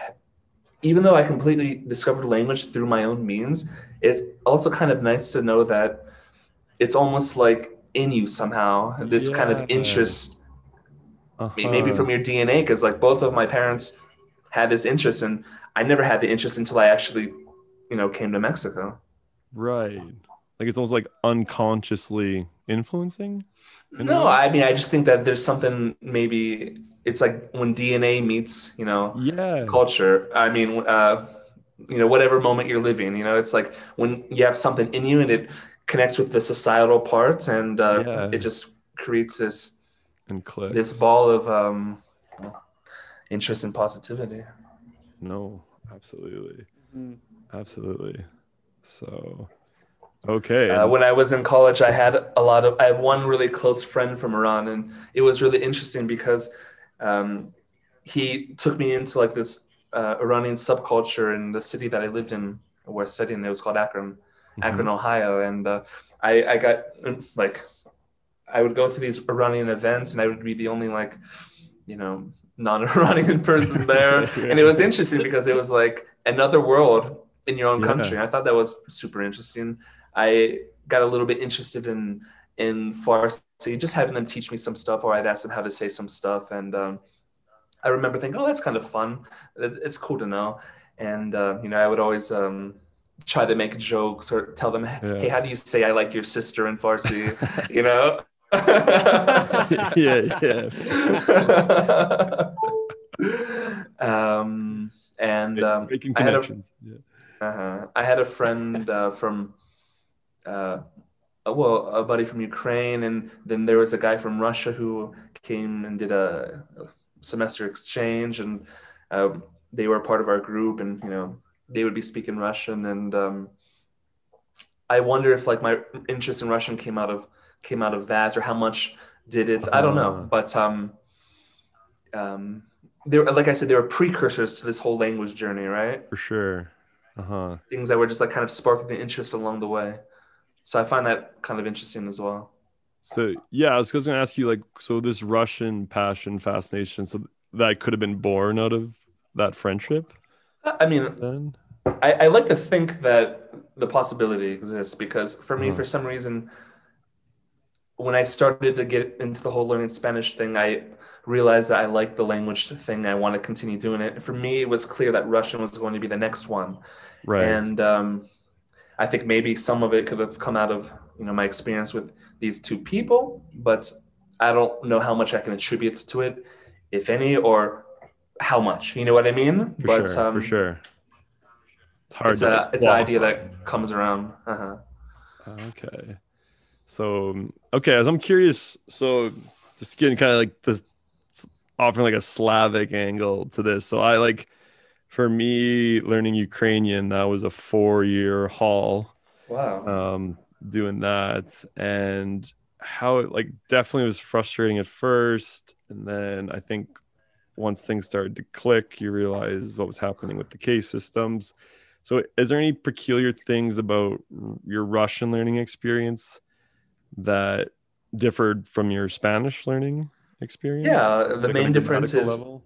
even though I completely discovered language through my own means, it's also kind of nice to know that it's almost like in you somehow. This kind of interest, Uh-huh. maybe from your DNA, because like both of my parents had this interest, and I never had the interest until I actually, you know, came to Mexico. right. Like it's almost like unconsciously influencing. in No. I mean, I just think that there's something maybe it's like when DNA meets, you know, yeah. culture. I mean, uh, you know, whatever moment you're living, you know, it's like when you have something in you and it connects with the societal parts, and uh, Yeah. it just creates this And click. this ball of um, interest and positivity. No, absolutely. Mm. Absolutely. So okay. Uh, when I was in college, I had a lot of. I had one really close friend from Iran, and it was really interesting because um, he took me into like this uh, Iranian subculture in the city that I lived in, where I studied. And it was called Akron, Mhm. Akron, Ohio, and uh, I, I got like, I would go to these Iranian events, and I would be the only like, you know, non-Iranian person there, and it was interesting because it was like another world in your own Yeah. country. I thought that was super interesting. I got a little bit interested in in Farsi, just having them teach me some stuff, or I'd ask them how to say some stuff, and um, I remember thinking, "Oh, that's kind of fun. It's cool to know." And uh, you know, I would always um, try to make jokes or tell them, "Hey, how do you say I like your sister in Farsi?" you know. yeah, yeah. um, and um, Making I had a- yeah. uh-huh. I had a friend uh, from, uh, uh, well, a buddy from Ukraine, and then there was a guy from Russia who came and did a, semester exchange, and uh, they were part of our group, and you know they would be speaking Russian, and um, I wonder if like my interest in Russian came out of came out of that, or how much did it? I don't know, Uh-huh. but um, um, there, like I said, there were precursors to this whole language journey, right? For sure. Uh-huh. things that were just like kind of sparking the interest along the way. So I find that kind of interesting as well. So yeah, I was just gonna ask you like, so this Russian passion, fascination, so that could have been born out of that friendship I mean, then? I, I like to think that the possibility exists because for me, Uh-huh. for some reason, when I started to get into the whole learning Spanish thing, I realized that I liked the language thing. I want to continue doing it. For me, it was clear that Russian was going to be the next one. Right. And um, I think maybe some of it could have come out of you know my experience with these two people, but I don't know how much I can attribute to it, if any, or how much. You know what I mean? for but sure, um, for sure. It's hard it's a it's an idea that comes around. Uh-huh. Okay. So okay, as I'm curious, so just getting kind of like the offering like a Slavic angle to this. So I like for me learning Ukrainian, that was a four year haul. Wow. um doing that and how it like definitely was frustrating at first and then i think once things started to click you realize what was happening with the case systems so is there any peculiar things about your russian learning experience that differed from your spanish learning experience Yeah, the Like main difference is level?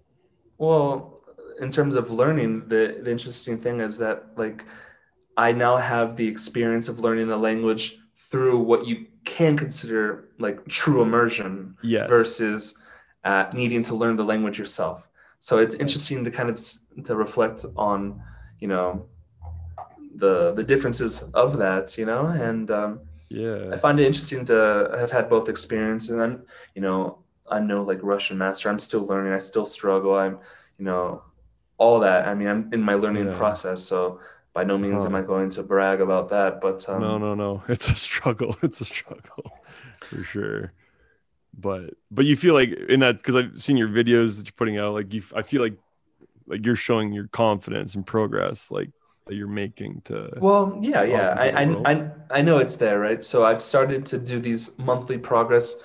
Well, in terms of learning, the, the interesting thing is that like I now have the experience of learning a language through what you can consider like true immersion yes versus uh, needing to learn the language yourself. So it's interesting to kind of to reflect on, you know, the the differences of that, you know, and um, Yeah. I find it interesting to have had both experiences. And I'm, you know, I'm no like Russian master. I'm still learning. I still struggle. I'm, you know, all that. I mean, I'm in my learning Yeah. process. So by no means am I going to brag about that. But um, no, no, no. It's a struggle. It's a struggle for sure. But but you feel like in that because I've seen your videos that you're putting out. Like you, I feel like like you're showing your confidence and progress, like that you're making to. Well, yeah, yeah. Welcome to the I. I, I, I know it's there, right? So I've started to do these monthly progress,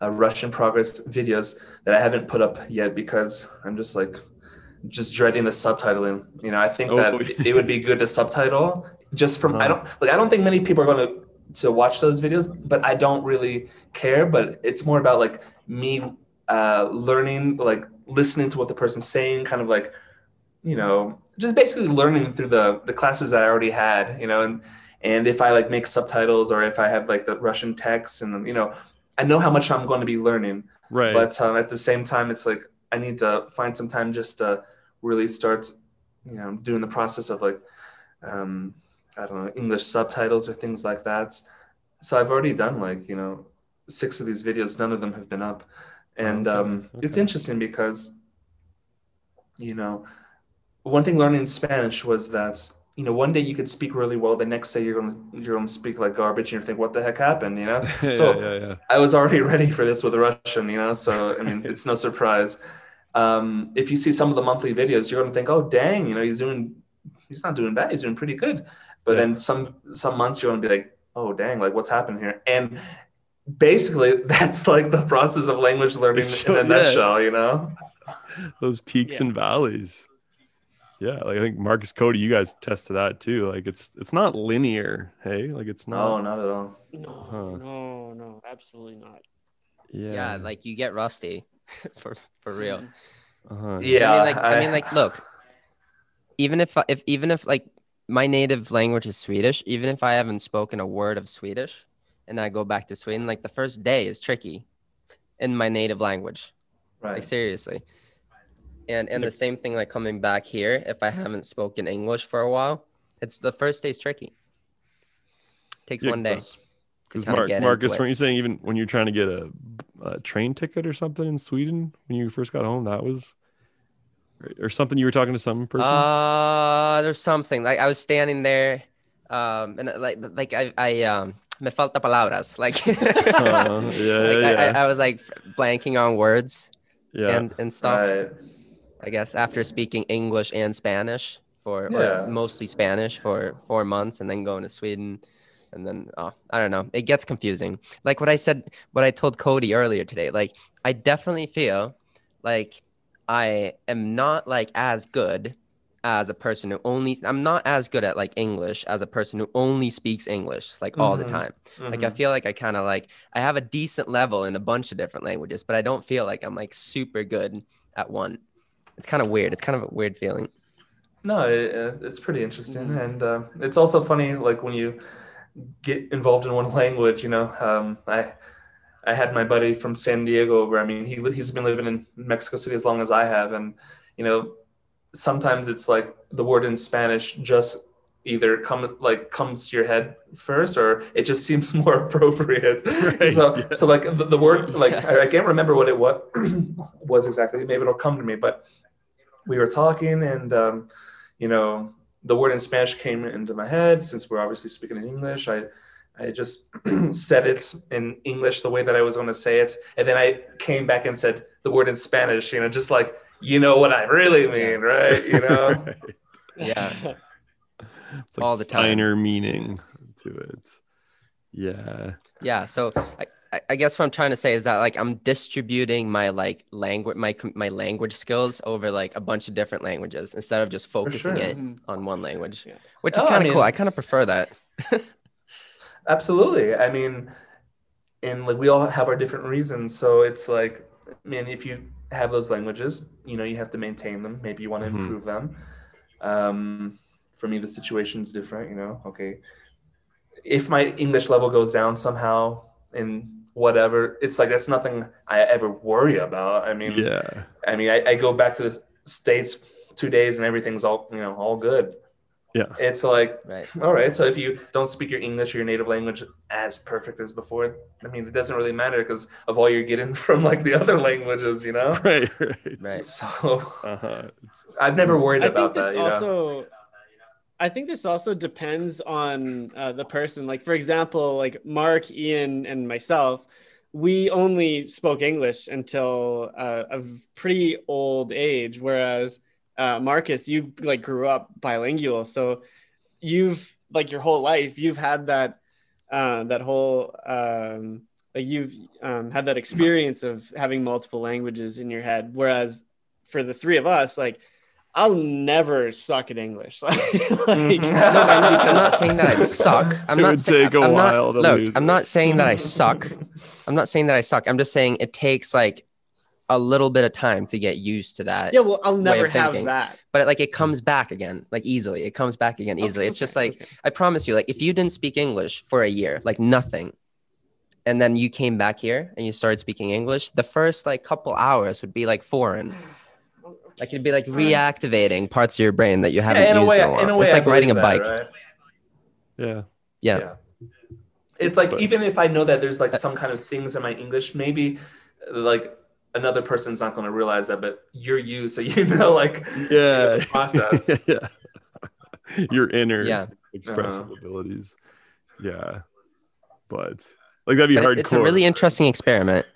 uh, Russian progress videos that I haven't put up yet because I'm just like, just dreading the subtitling. You know, I think Oh, that yeah. it, would be good to subtitle just from. I Uh-huh. don't like. I don't think many people are going to to watch those videos, but I don't really care. But it's more about like me uh, learning, like listening to what the person's saying, kind of like you know, just basically learning through the the classes that I already had, you know, and and if I like make subtitles or if I have like the Russian text and you know, I know how much I'm going to be learning, right. but um, at the same time, it's like I need to find some time just to really starts, you know, doing the process of like, um, I don't know, English subtitles or things like that. So I've already done like you know six of these videos. None of them have been up, and Okay, um, it's interesting because, you know, one thing learning Spanish was that you know one day you could speak really well, the next day you're gonna you're gonna speak like garbage, and you think what the heck happened, you know? yeah, so- yeah, yeah. I was already ready for this with Russian, you know. So I mean, it's no surprise. Um, if you see some of the monthly videos, you're gonna think, "Oh, dang, you know, he's doing, he's not doing bad. He's doing pretty good." But Yeah. then some some months you're gonna be like, "Oh, dang, like what's happened here?" And basically, that's like the process of language learning So- in a yeah. nutshell, you know. Those peaks Yeah. and valleys. Yeah, like I think Marcus Cody, you guys tested that too. Like it's it's not linear. Hey, like it's not. No, not. not at all. No, Huh. no, no, absolutely not. yeah. Yeah, like you get rusty for for real. uh-huh. Yeah, I mean, like, I, I- mean, like, look, even if I- if even if like my native language is Swedish, even if I haven't spoken a word of Swedish, and I go back to Sweden, like the first day is tricky in my native language. Like Right. seriously. And and the same thing like coming back here, if I haven't spoken English for a while, it's the first day's tricky. Takes Yeah, one day. Because- to Because kinda Mark, get Marcus, weren't you saying even when you're trying to get a, a train ticket or something in Sweden when you first got home, that was or something you were talking to some person? Uh, there's something like I was standing there, um, and uh, like like I I um me falta palabras like, Uh, yeah, like yeah, I, yeah. I, I was like blanking on words yeah. and and stuff. Right. I guess after speaking English and Spanish for Yeah. or mostly Spanish for four months and then going to Sweden. And then oh, I don't know. It gets confusing. Like what I said, what I told Cody earlier today. Like I definitely feel like I am not like as good as a person who only I'm not as good at like English as a person who only speaks English like all the Mhm. time. Like I Mhm. feel like I kind of like I have a decent level in a bunch of different languages, but I don't feel like I'm like super good at one. It's kind of weird. It's kind of a weird feeling. No, it, it's pretty interesting, Mm-hmm. and uh, it's also funny. Like when you get involved in one language, you know, um, I I had my buddy from San Diego over. I mean, he he's been living in Mexico City as long as I have, and you know, sometimes it's like the word in Spanish just either come like comes to your head first, or it just seems more appropriate. Right, So yeah. so like the, the word like Yeah. I, I can't remember what it what was exactly. Maybe it'll come to me, but we were talking and um, you know the word in spanish came into my head since we're obviously speaking in english i i just said it in english the way that i was going to say it and then i came back and said the word in spanish you know just like you know what i really mean right you know Right. Yeah. It's like All the time. finer meaning to it. Yeah. Yeah. So I, I- I guess what I'm trying to say is that like I'm distributing my like language my my language skills over like a bunch of different languages instead of just focusing sure. it Mhm. on one language, Yeah. which is Oh, kind of cool. mean- I kind of prefer that. absolutely i mean and like we all have our different reasons so it's like i mean if you have those languages you know you have to maintain them maybe you want to Mhm. improve them um, for me the situation's different you know okay if my english level goes down somehow in whatever it's like that's nothing i ever worry about i mean Yeah. i mean I, I go back to the states two days and everything's all you know all good Yeah. It's like, Right. all right, so if you don't speak your English or your native language as perfect as before, I mean, it doesn't really matter because of all you're getting from like the other languages, you know? Right. Right. Right. So Uh-huh. I've never worried I think about this that. You know? I think this also depends on uh, the person. Like for example, like Mark, Ian, and myself, we only spoke English until uh, a pretty old age, whereas uh, Marcus, you like grew up bilingual, so you've like your whole life you've had that uh, that whole um, like you've um, had that experience of having multiple languages in your head, whereas for the three of us, like I'll never suck at English. like, Mhm. No, I'm not, I'm not saying that I suck. I'm It not would saying, take a I'm not- while to look, lose I'm it. not saying that I suck. I'm not saying that I suck. I'm just saying it takes like a little bit of time to get used to that. yeah, well, I'll never have thinking. that. But like it comes back again, like easily. It comes back again easily. it's just like okay. I promise you, like if you didn't speak English for a year, like nothing, and then you came back here and you started speaking English, the first like couple hours would be like foreign. Like it'd be like reactivating parts of your brain that you haven't Yeah, in a used way, in a while. in a way, it's like riding a believe bike. that, right? Yeah. Yeah. It's like But- even if I know that there's like some kind of things in my English, maybe like another person's not going to realize that, but you're you, so you know like Yeah. the process. yeah. Your inner Yeah. expressive Uh-huh. abilities. Yeah. But like that'd be But hardcore. it's a really interesting experiment.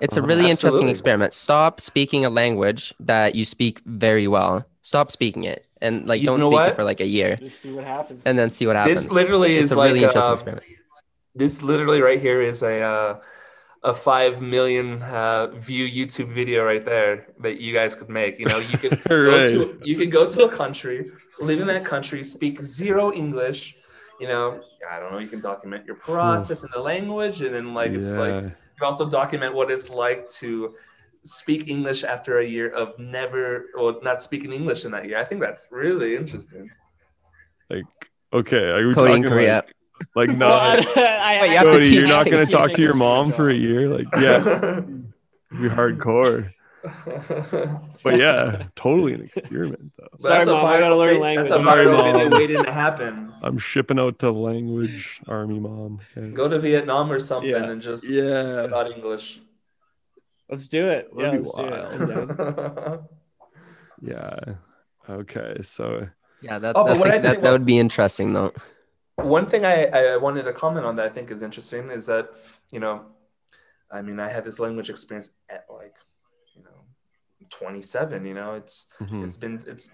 It's a Uh-huh. really interesting experiment. Stop speaking a language that you speak very well. Stop speaking it and like You don't speak what? it for like a year Just see what happens. and then see what happens. This literally it's is a like really interesting um, experiment. this literally right here is a uh, a five million uh, view YouTube video right there that you guys could make. You know, you could go to you could go to a country, live in that country, speak zero English. You know, I don't know. You can document your process in the language, and then like it's like Yeah. You also document what it's like to speak English after a year of never or not speaking English in that year. I think that's really interesting. like okay. Are we Cody talking Korea. like, like Well, I, not I, Wait, you have to Cody, you're not gonna talk to your mom for a job. year? Like, yeah, be hardcore. But yeah, totally an experiment though. But Sorry, that's a Mom, I gotta learn thing- language. That's a Sorry, viral video Mom. waiting to happen. I'm shipping out to language army mom. Okay. Go to Vietnam or something Yeah. and just Yeah. about English. Let's do it. Yeah, That'd be let's do it. wild. Yeah. Okay. So Yeah, that, Oh, that's like, I that, that would be interesting though. One thing I, I wanted to comment on that I think is interesting is that, you know, I mean, I had this language experience at like, you know, 27, you know, it's, mhm. it's been, it's,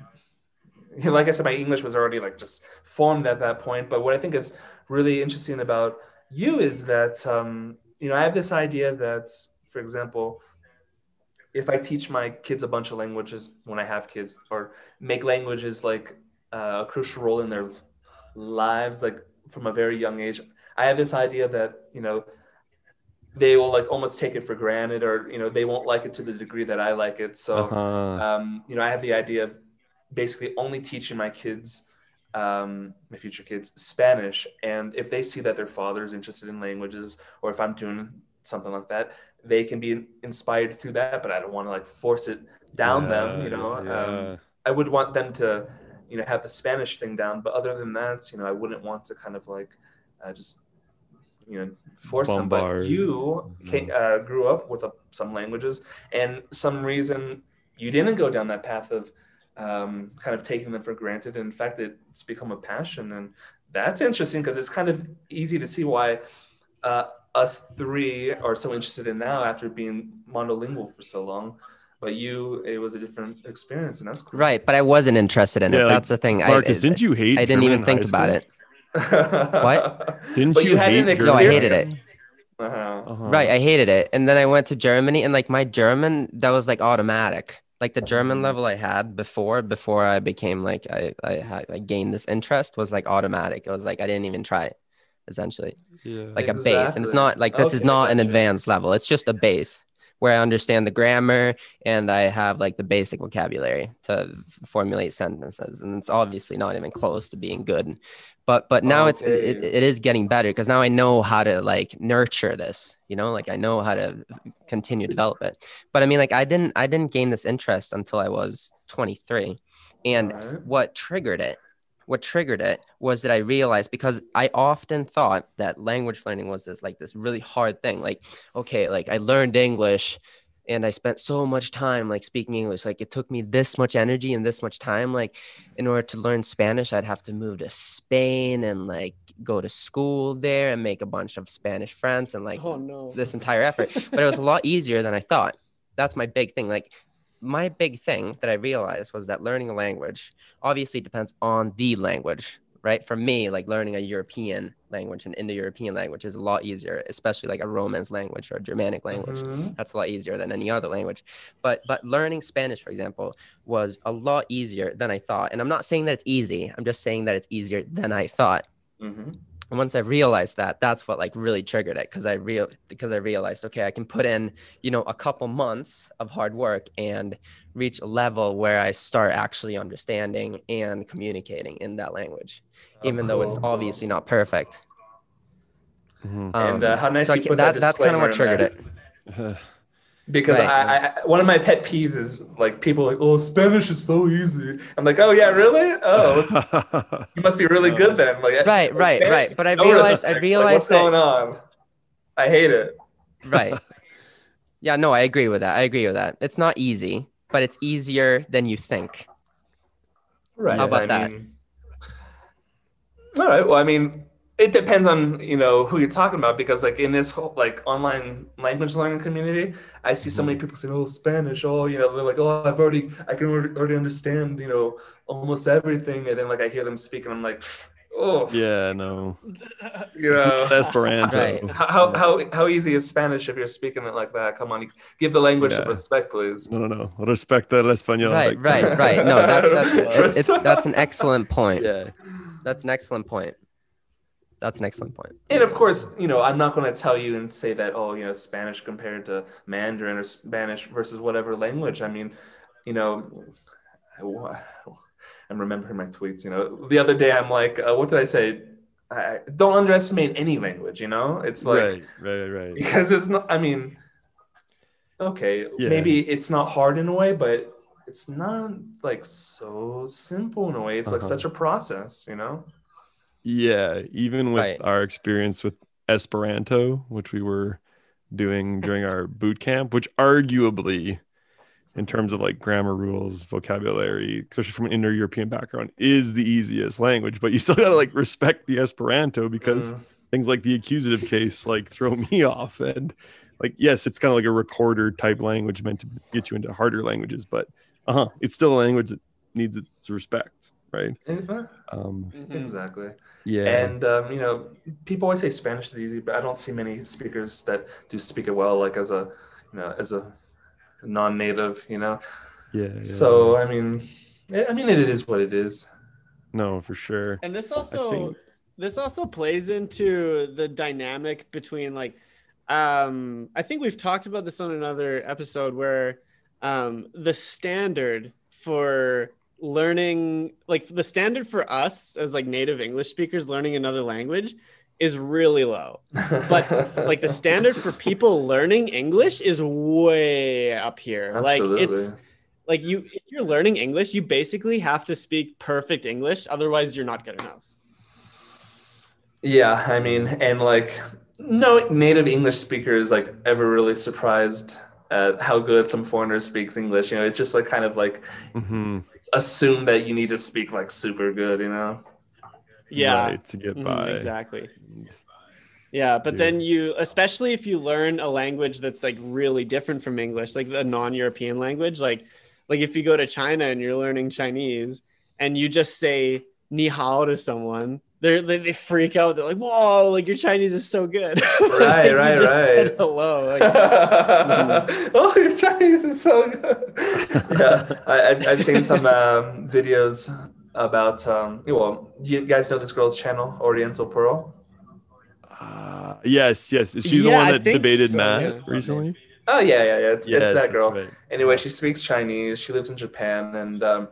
like I said, my English was already like just formed at that point. But what I think is really interesting about you is that, um, you know, I have this idea that, for example, if I teach my kids a bunch of languages when I have kids, or make languages like uh, a crucial role in their lives, like from a very young age, I have this idea that you know they will like almost take it for granted, or you know they won't like it to the degree that I like it. So uh-huh. um, you know, I have the idea of basically only teaching my kids, um, my future kids, Spanish. And if they see that their father is interested in languages, or if I'm doing something like that, they can be inspired through that. But I don't want to like force it down them. You know, yeah. um, I would want them to, you know, have the Spanish thing down. But other than that, you know, I wouldn't want to kind of like uh, just you know force them but you ca- uh, grew up with uh, some languages and some reason you didn't go down that path of um, kind of taking them for granted and in fact it's become a passion and that's interesting because it's kind of easy to see why uh, us three are so interested in now after being monolingual for so long but you it was a different experience and that's cool Right, but I wasn't interested in Yeah, it. like, That's the thing. Marcus, I, didn't you hate? I didn't German even think about school? it. What? Didn't But you, you had hate an German? No, I hated it. Uh-huh. Uh-huh. Right, I hated it. And then I went to Germany and like my German, that was like automatic. Like the German Mhm. level I had before, before I became like I I had I gained this interest was like automatic. It was like I didn't even try it, essentially. Yeah. Like a base. And it's not like this is not an advanced level. It's just a base where I understand the grammar and I have like the basic vocabulary to formulate sentences. And it's obviously not even close to being good. But but now oh, it's it, it is getting better because now I know how to like nurture this, you know, like I know how to continue to develop it. But I mean like I didn't I didn't gain this interest until I was 23. And Alright. what triggered it what triggered it was that I realized because I often thought that language learning was this like this really hard thing. Like, okay, like I learned English and I spent so much time like speaking English. Like it took me this much energy and this much time. Like in order to learn Spanish, I'd have to move to Spain and like go to school there and make a bunch of Spanish friends and like Oh no. this entire effort. But it was a lot easier than I thought. That's my big thing. Like my big thing that I realized was that learning a language obviously depends on the language, right? For me, like learning a European language and Indo-European language is a lot easier, especially like a Romance language or a Germanic language. Mhm. That's a lot easier than any other language. But but learning Spanish, for example, was a lot easier than I thought. And I'm not saying that it's easy. I'm just saying that it's easier than I thought. Mhm. And once I realized that, that's what like really triggered it because I real because I realized okay, I can put in you know a couple months of hard work and reach a level where I start actually understanding and communicating in that language, even though it's cool, cool. obviously not perfect. Mhm. And, uh, how nice so I you ca- put that that's kind of what triggered in it. because Right. I, I one of my pet peeves is like people like oh Spanish is so easy. I'm like oh yeah really oh you must be really good then like Right, right, Spanish, right. But I realized I respect. Like, realized what's that going on. I hate it. right. Yeah, no, I agree with that. I agree with that. It's not easy, but it's easier than you think. Right. How about I that? Mean, all right. Well, I mean, it depends on you know who you're talking about because like in this whole like online language learning community, I see so many mm-hmm. people saying, "Oh, Spanish." Oh, you know, they're like, "Oh, I've already, I can already already understand, you know, almost everything," and then like I hear them speak, and I'm like, "Oh, yeah, no. you It's know." not Esperanto. Right. How, how, how, how easy is Spanish if you're speaking it like that? Come on, give the language some respect, please. No, no, no. Respect el español. Right, like- right, right. No, that's that's it's, it's, that's an excellent point. Yeah. That's an excellent point. That's an excellent point. And of course, you know, I'm not going to tell you and say that, oh, you know, Spanish compared to Mandarin or Spanish versus whatever language. I mean, you know, I- I'm remembering my tweets. You know, the other day I'm like, uh, what did I say? I, don't underestimate any language. You know, it's like right, right, right. because it's not. I mean, okay, Yeah. maybe it's not hard in a way, but it's not like so simple in a way. It's like Uh-huh. such a process. You know. Yeah, even with Right. our experience with Esperanto, which we were doing during our boot camp, which arguably, in terms of like grammar rules, vocabulary, especially from an Indo-European background, is the easiest language. But you still gotta like respect the Esperanto because Mm. things like the accusative case like throw me off. And like, yes, it's kind of like a recorder type language meant to get you into harder languages, but uh-huh, it's still a language that needs its respect, right? And, uh, Um, Exactly. yeah. And um, you know, people always say Spanish is easy, but I don't see many speakers that do speak it well, like as a, you know, as a non-native. You know, yeah, yeah. so I mean, yeah, I mean, it is what it is. No, for sure. And this also think- this also plays into the dynamic between like um I think we've talked about this on another episode where um the standard for learning like the standard for us as like native English speakers learning another language is really low. But like the standard for people learning English is way up here. Like it's like you if you're learning english you basically have to speak perfect english otherwise you're not good enough Yeah, I mean, and like no native English speaker is like ever really surprised at how good some foreigner speaks English. You know, it's just like kind of like hmm assume that you need to speak like super good. You know. yeah Right, to get Mhm, by. exactly yeah but Dude. then you especially if you learn a language that's like really different from english like a non-european language like like if you go to china and you're learning chinese and you just say ni hao to someone they're, they they freak out they're like whoa like your chinese is so good Right, You right, just said right. hello like, oh, your Chinese is so good. yeah, I, I've, I've seen some um, videos about. Um, well, you guys know this girl's channel, Oriental Pearl. Uh, yes, yes. Is she the one that debated so, Matt yeah. recently? Oh yeah, yeah, yeah. It's, Yes, it's that girl. right. Anyway, she speaks Chinese. She lives in Japan, and um,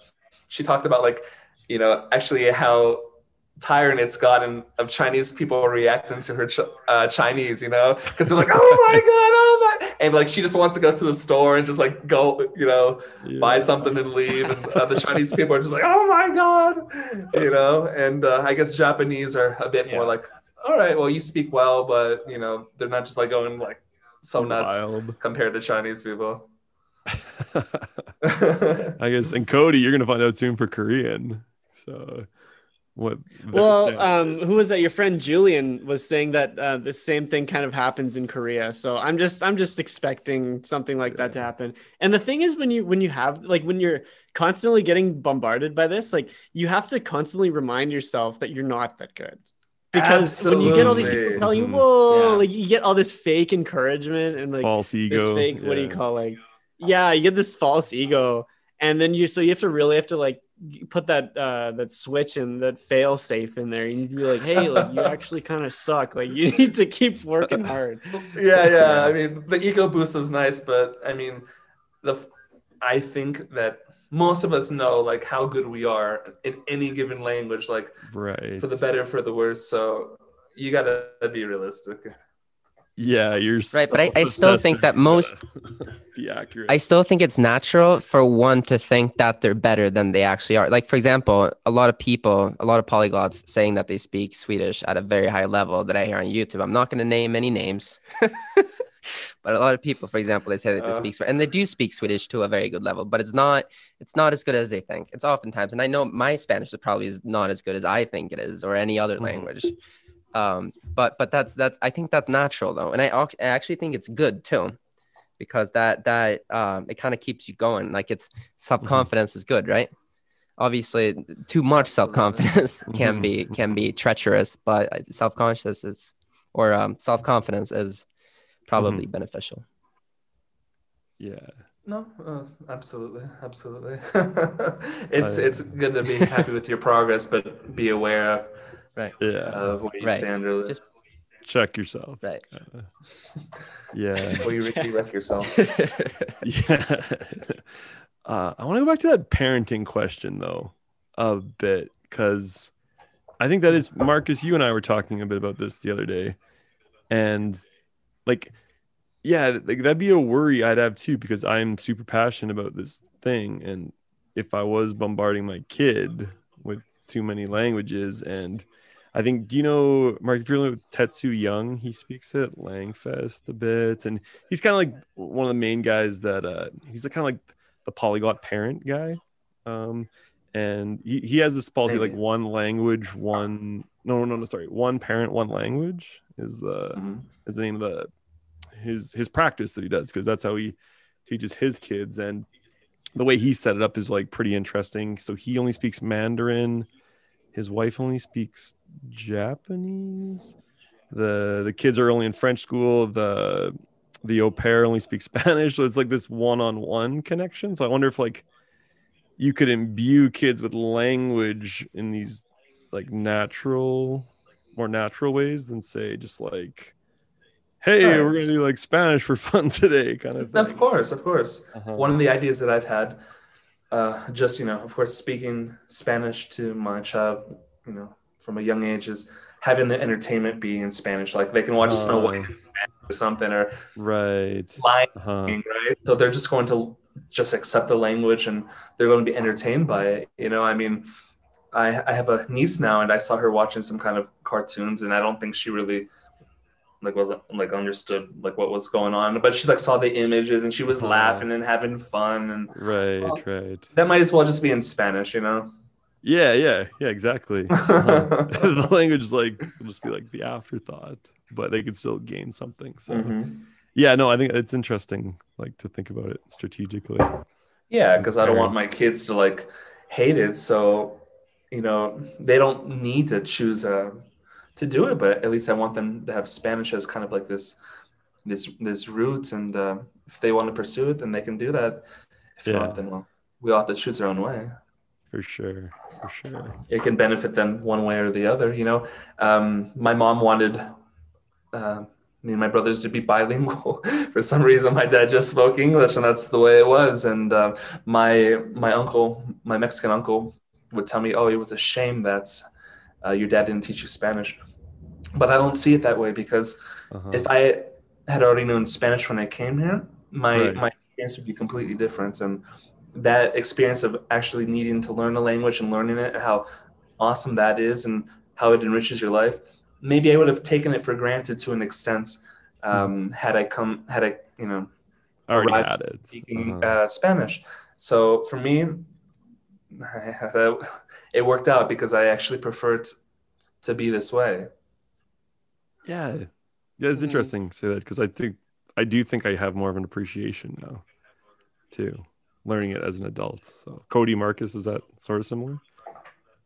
she talked about like, you know, actually how tiring it's gotten of Chinese people reacting to her ch- uh, Chinese, you know, because they're like, oh my god, oh my, and like she just wants to go to the store and just like go, you know, buy something and leave, and uh, the Chinese people are just like, oh my god, you know, and uh, I guess Japanese are a bit more like, all right, well you speak well, but you know they're not just like going like so nuts Wild. compared to Chinese people. I guess, and Cody, you're gonna find out soon for Korean. So, what? Well, um, who was that? Your friend Julian was saying that uh, the same thing kind of happens in Korea. So I'm just I'm just expecting something like that to happen. And the thing is, when you when you have like when you're constantly getting bombarded by this, like you have to constantly remind yourself that you're not that good. Because when you get all these people telling you, Mhm. "Whoa," Yeah. like you get all this fake encouragement and like false this ego. fake what do you call like yeah you get this false ego and then you so you have to really have to like g- put that uh that switch and that fail safe in there you need to be like hey like you actually kind of suck like you need to keep working hard yeah, yeah. I mean, the ego boost is nice, but I mean, the I think that most of us know like how good we are in any given language, like Right. for the better, for the worse. So you gotta be realistic. Yeah, you're Right, but I- I still think that most- be accurate. I still think it's natural for one to think that they're better than they actually are. Like, for example, a lot of people, a lot of polyglots saying that they speak Swedish at a very high level that I hear on YouTube. I'm not going to name any names, but a lot of people, for example, they say that they Uh. speak Swedish and they do speak Swedish to a very good level, but it's not, it's not as good as they think. It's oftentimes, and I know my Spanish is probably is not as good as I think it is or any other Mhm. language. Um, but but that's that's I think that's natural though, and I, I actually think it's good too because that that um, it kind of keeps you going. Like it's self confidence is good, right? Obviously, too much self confidence can be can be treacherous, but self conscious is or um, self confidence is probably beneficial. yeah. No, uh, absolutely, absolutely. it's I- it's good to be happy with your progress, but be aware of, Right, yeah. of where you Right. stand. Really, Just- Check yourself. Right. kinda. Yeah. before you really wreck yourself. yeah. Uh, I want to go back to that parenting question though, a bit, because I think that is Marcus. You and I were talking a bit about this the other day, and like, yeah, like that'd be a worry I'd have too because I'm super passionate about this thing, and if I was bombarding my kid with too many languages and I think, do you know, Mark, if you're familiar with Tetsu Yung, he speaks at Langfest a bit. And he's kind of like one of the main guys that uh, he's like kind of like the polyglot parent guy. Um, and he, he has this policy like one language, one, no, no, no, sorry, one parent, one language is the, Mhm. is the name of the, his, his practice that he does. Cause that's how he teaches his kids. And the way he set it up is like pretty interesting. So he only speaks Mandarin. His wife only speaks Japanese. The the kids are only in French school. The the au pair only speaks Spanish. So it's like this one-on-one connection. So I wonder if like you could imbue kids with language in these like natural, more natural ways than say just like, hey, we're gonna do like Spanish for fun today, kind of thing. Of course, of course. Uh-huh. One of the ideas that I've had, uh, just you know, of course, speaking Spanish to my child, you know, from a young age is having the entertainment be in Spanish. Like they can watch Snow Oh. White in Spanish or something, or Right. Lion Uh-huh. Right? So they're just going to just accept the language and they're going to be entertained by it. You know, I mean, I, I have a niece now, and I saw her watching some kind of cartoons, and I don't think she really like wasn't like understood like what was going on, but she like saw the images and she was Uh-huh. laughing and having fun, and Right, Well- right. that might as well just be in Spanish, you know? Yeah, yeah, yeah, exactly. Uh-huh. the language is like will just be like the afterthought, but they could still gain something. So Mhm. yeah, no, I think it's interesting, like to think about it strategically. Yeah, because I don't want my kids to like hate it. So, you know, they don't need to choose uh, to do it, but at least I want them to have Spanish as kind of like this, this, this root. And uh, if they want to pursue it, then they can do that. If Yeah. not, then well, we all have to choose our own way. For sure, for sure. It can benefit them one way or the other. You know, um, my mom wanted uh, me and my brothers to be bilingual. For some reason, my dad just spoke English, and that's the way it was. And uh, my my uncle, my Mexican uncle, would tell me, "Oh, it was a shame that uh, your dad didn't teach you Spanish. But I don't see it that way because Uh-huh. if I had already known Spanish when I came here, my Right. my experience would be completely different. And that experience of actually needing to learn a language and learning it, how awesome that is, and how it enriches your life, maybe I would have taken it for granted to an extent um, had I come had I you know already arrived had it. speaking Uh-huh. uh, Spanish. So for me, it worked out because I actually preferred to be this way. Yeah, yeah, it's Mhm. interesting to say that because I think I do think I have more of an appreciation now, too, learning it as an adult. So Cody Marcus is that sort of similar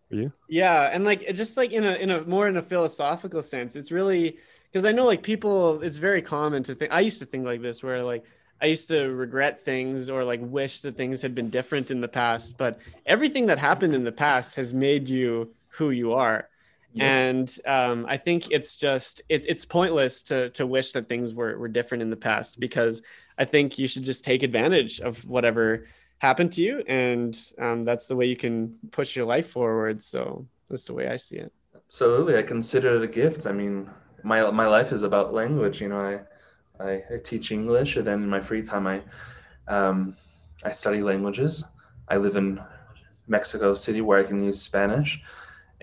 for you? Yeah, and like just like in a in a more in a philosophical sense, it's really because I know like people, it's very common to think. I used to think like this, where like I used to regret things or like wish that things had been different in the past, but everything that happened in the past has made you who you are. Yeah. And um, I think it's just it, it's pointless to to wish that things were were different in the past because I think you should just take advantage of whatever happened to you, and um, that's the way you can push your life forward. So that's the way I see it. Absolutely, I consider it a gift. I mean, my my life is about language. You know, I I, I teach English, and then in my free time, I um, I study languages. I live in Mexico City, where I can use Spanish,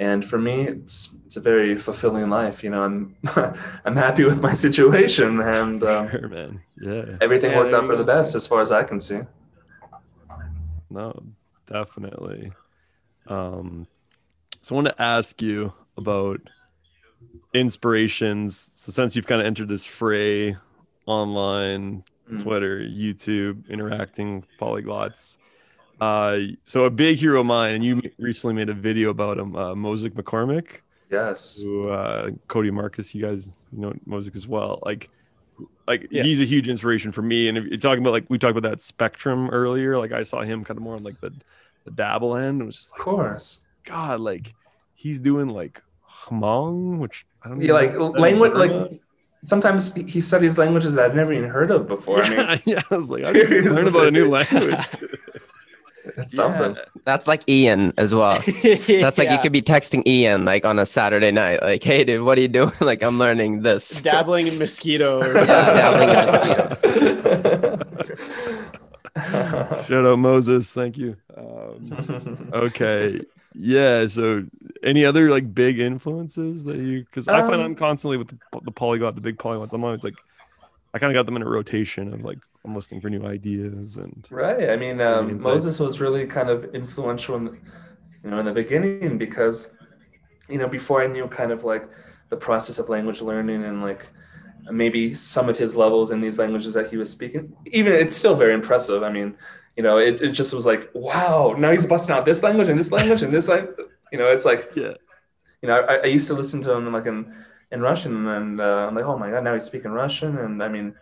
and for me, it's it's a very fulfilling life. You know, I'm I'm happy with my situation, and um, Sure, man. Yeah. everything Yeah, worked out you for the best, as far as I can see. No, definitely. Um, so I want to ask you about inspirations. So since you've kind of entered this fray online, Mm. Twitter, YouTube, interacting with polyglots. Uh, so a big hero of mine, and you recently made a video about him, uh, McCormick, Yes. who uh, Cody Marcus. You guys know Moses as well. Like, like Yeah. he's a huge inspiration for me. And if you're talking about like we talked about that spectrum earlier, like I saw him kind of more on like the the dabble end. It was just Of like, course. God, like he's doing like Hmong, which I don't know. Yeah, like language, like sometimes he- studies languages that I've never even heard of before. I mean, yeah, yeah, I was like, I just learned about a new language. it's something. That's like Ian as well. That's like you could be texting Ian like on a Saturday night, like, "Hey, dude, what are you doing?" like, I'm learning this. dabbling in mosquito. Or Yeah, dabbling in mosquitoes. Shout out Moses, thank you. Um, okay, yeah. So, any other like big influences that you? Because I find Um, I'm constantly with the, the polyglot, the big polyglots. I'm always like, I kind of got them in a rotation of like I'm listening for new ideas and Right. I mean, um. Moses was really kind of influential in, the, you know, in the beginning because, you know, before I knew kind of like the process of language learning and like maybe some of his levels in these languages that he was speaking, even it's still very impressive. I mean, you know, it, it just was like, wow, now he's busting out this language and this language and this like, you know, it's like, yeah, you know, I, I used to listen to him like in, in Russian and uh, I'm like, oh my God, now he's speaking Russian. And I mean,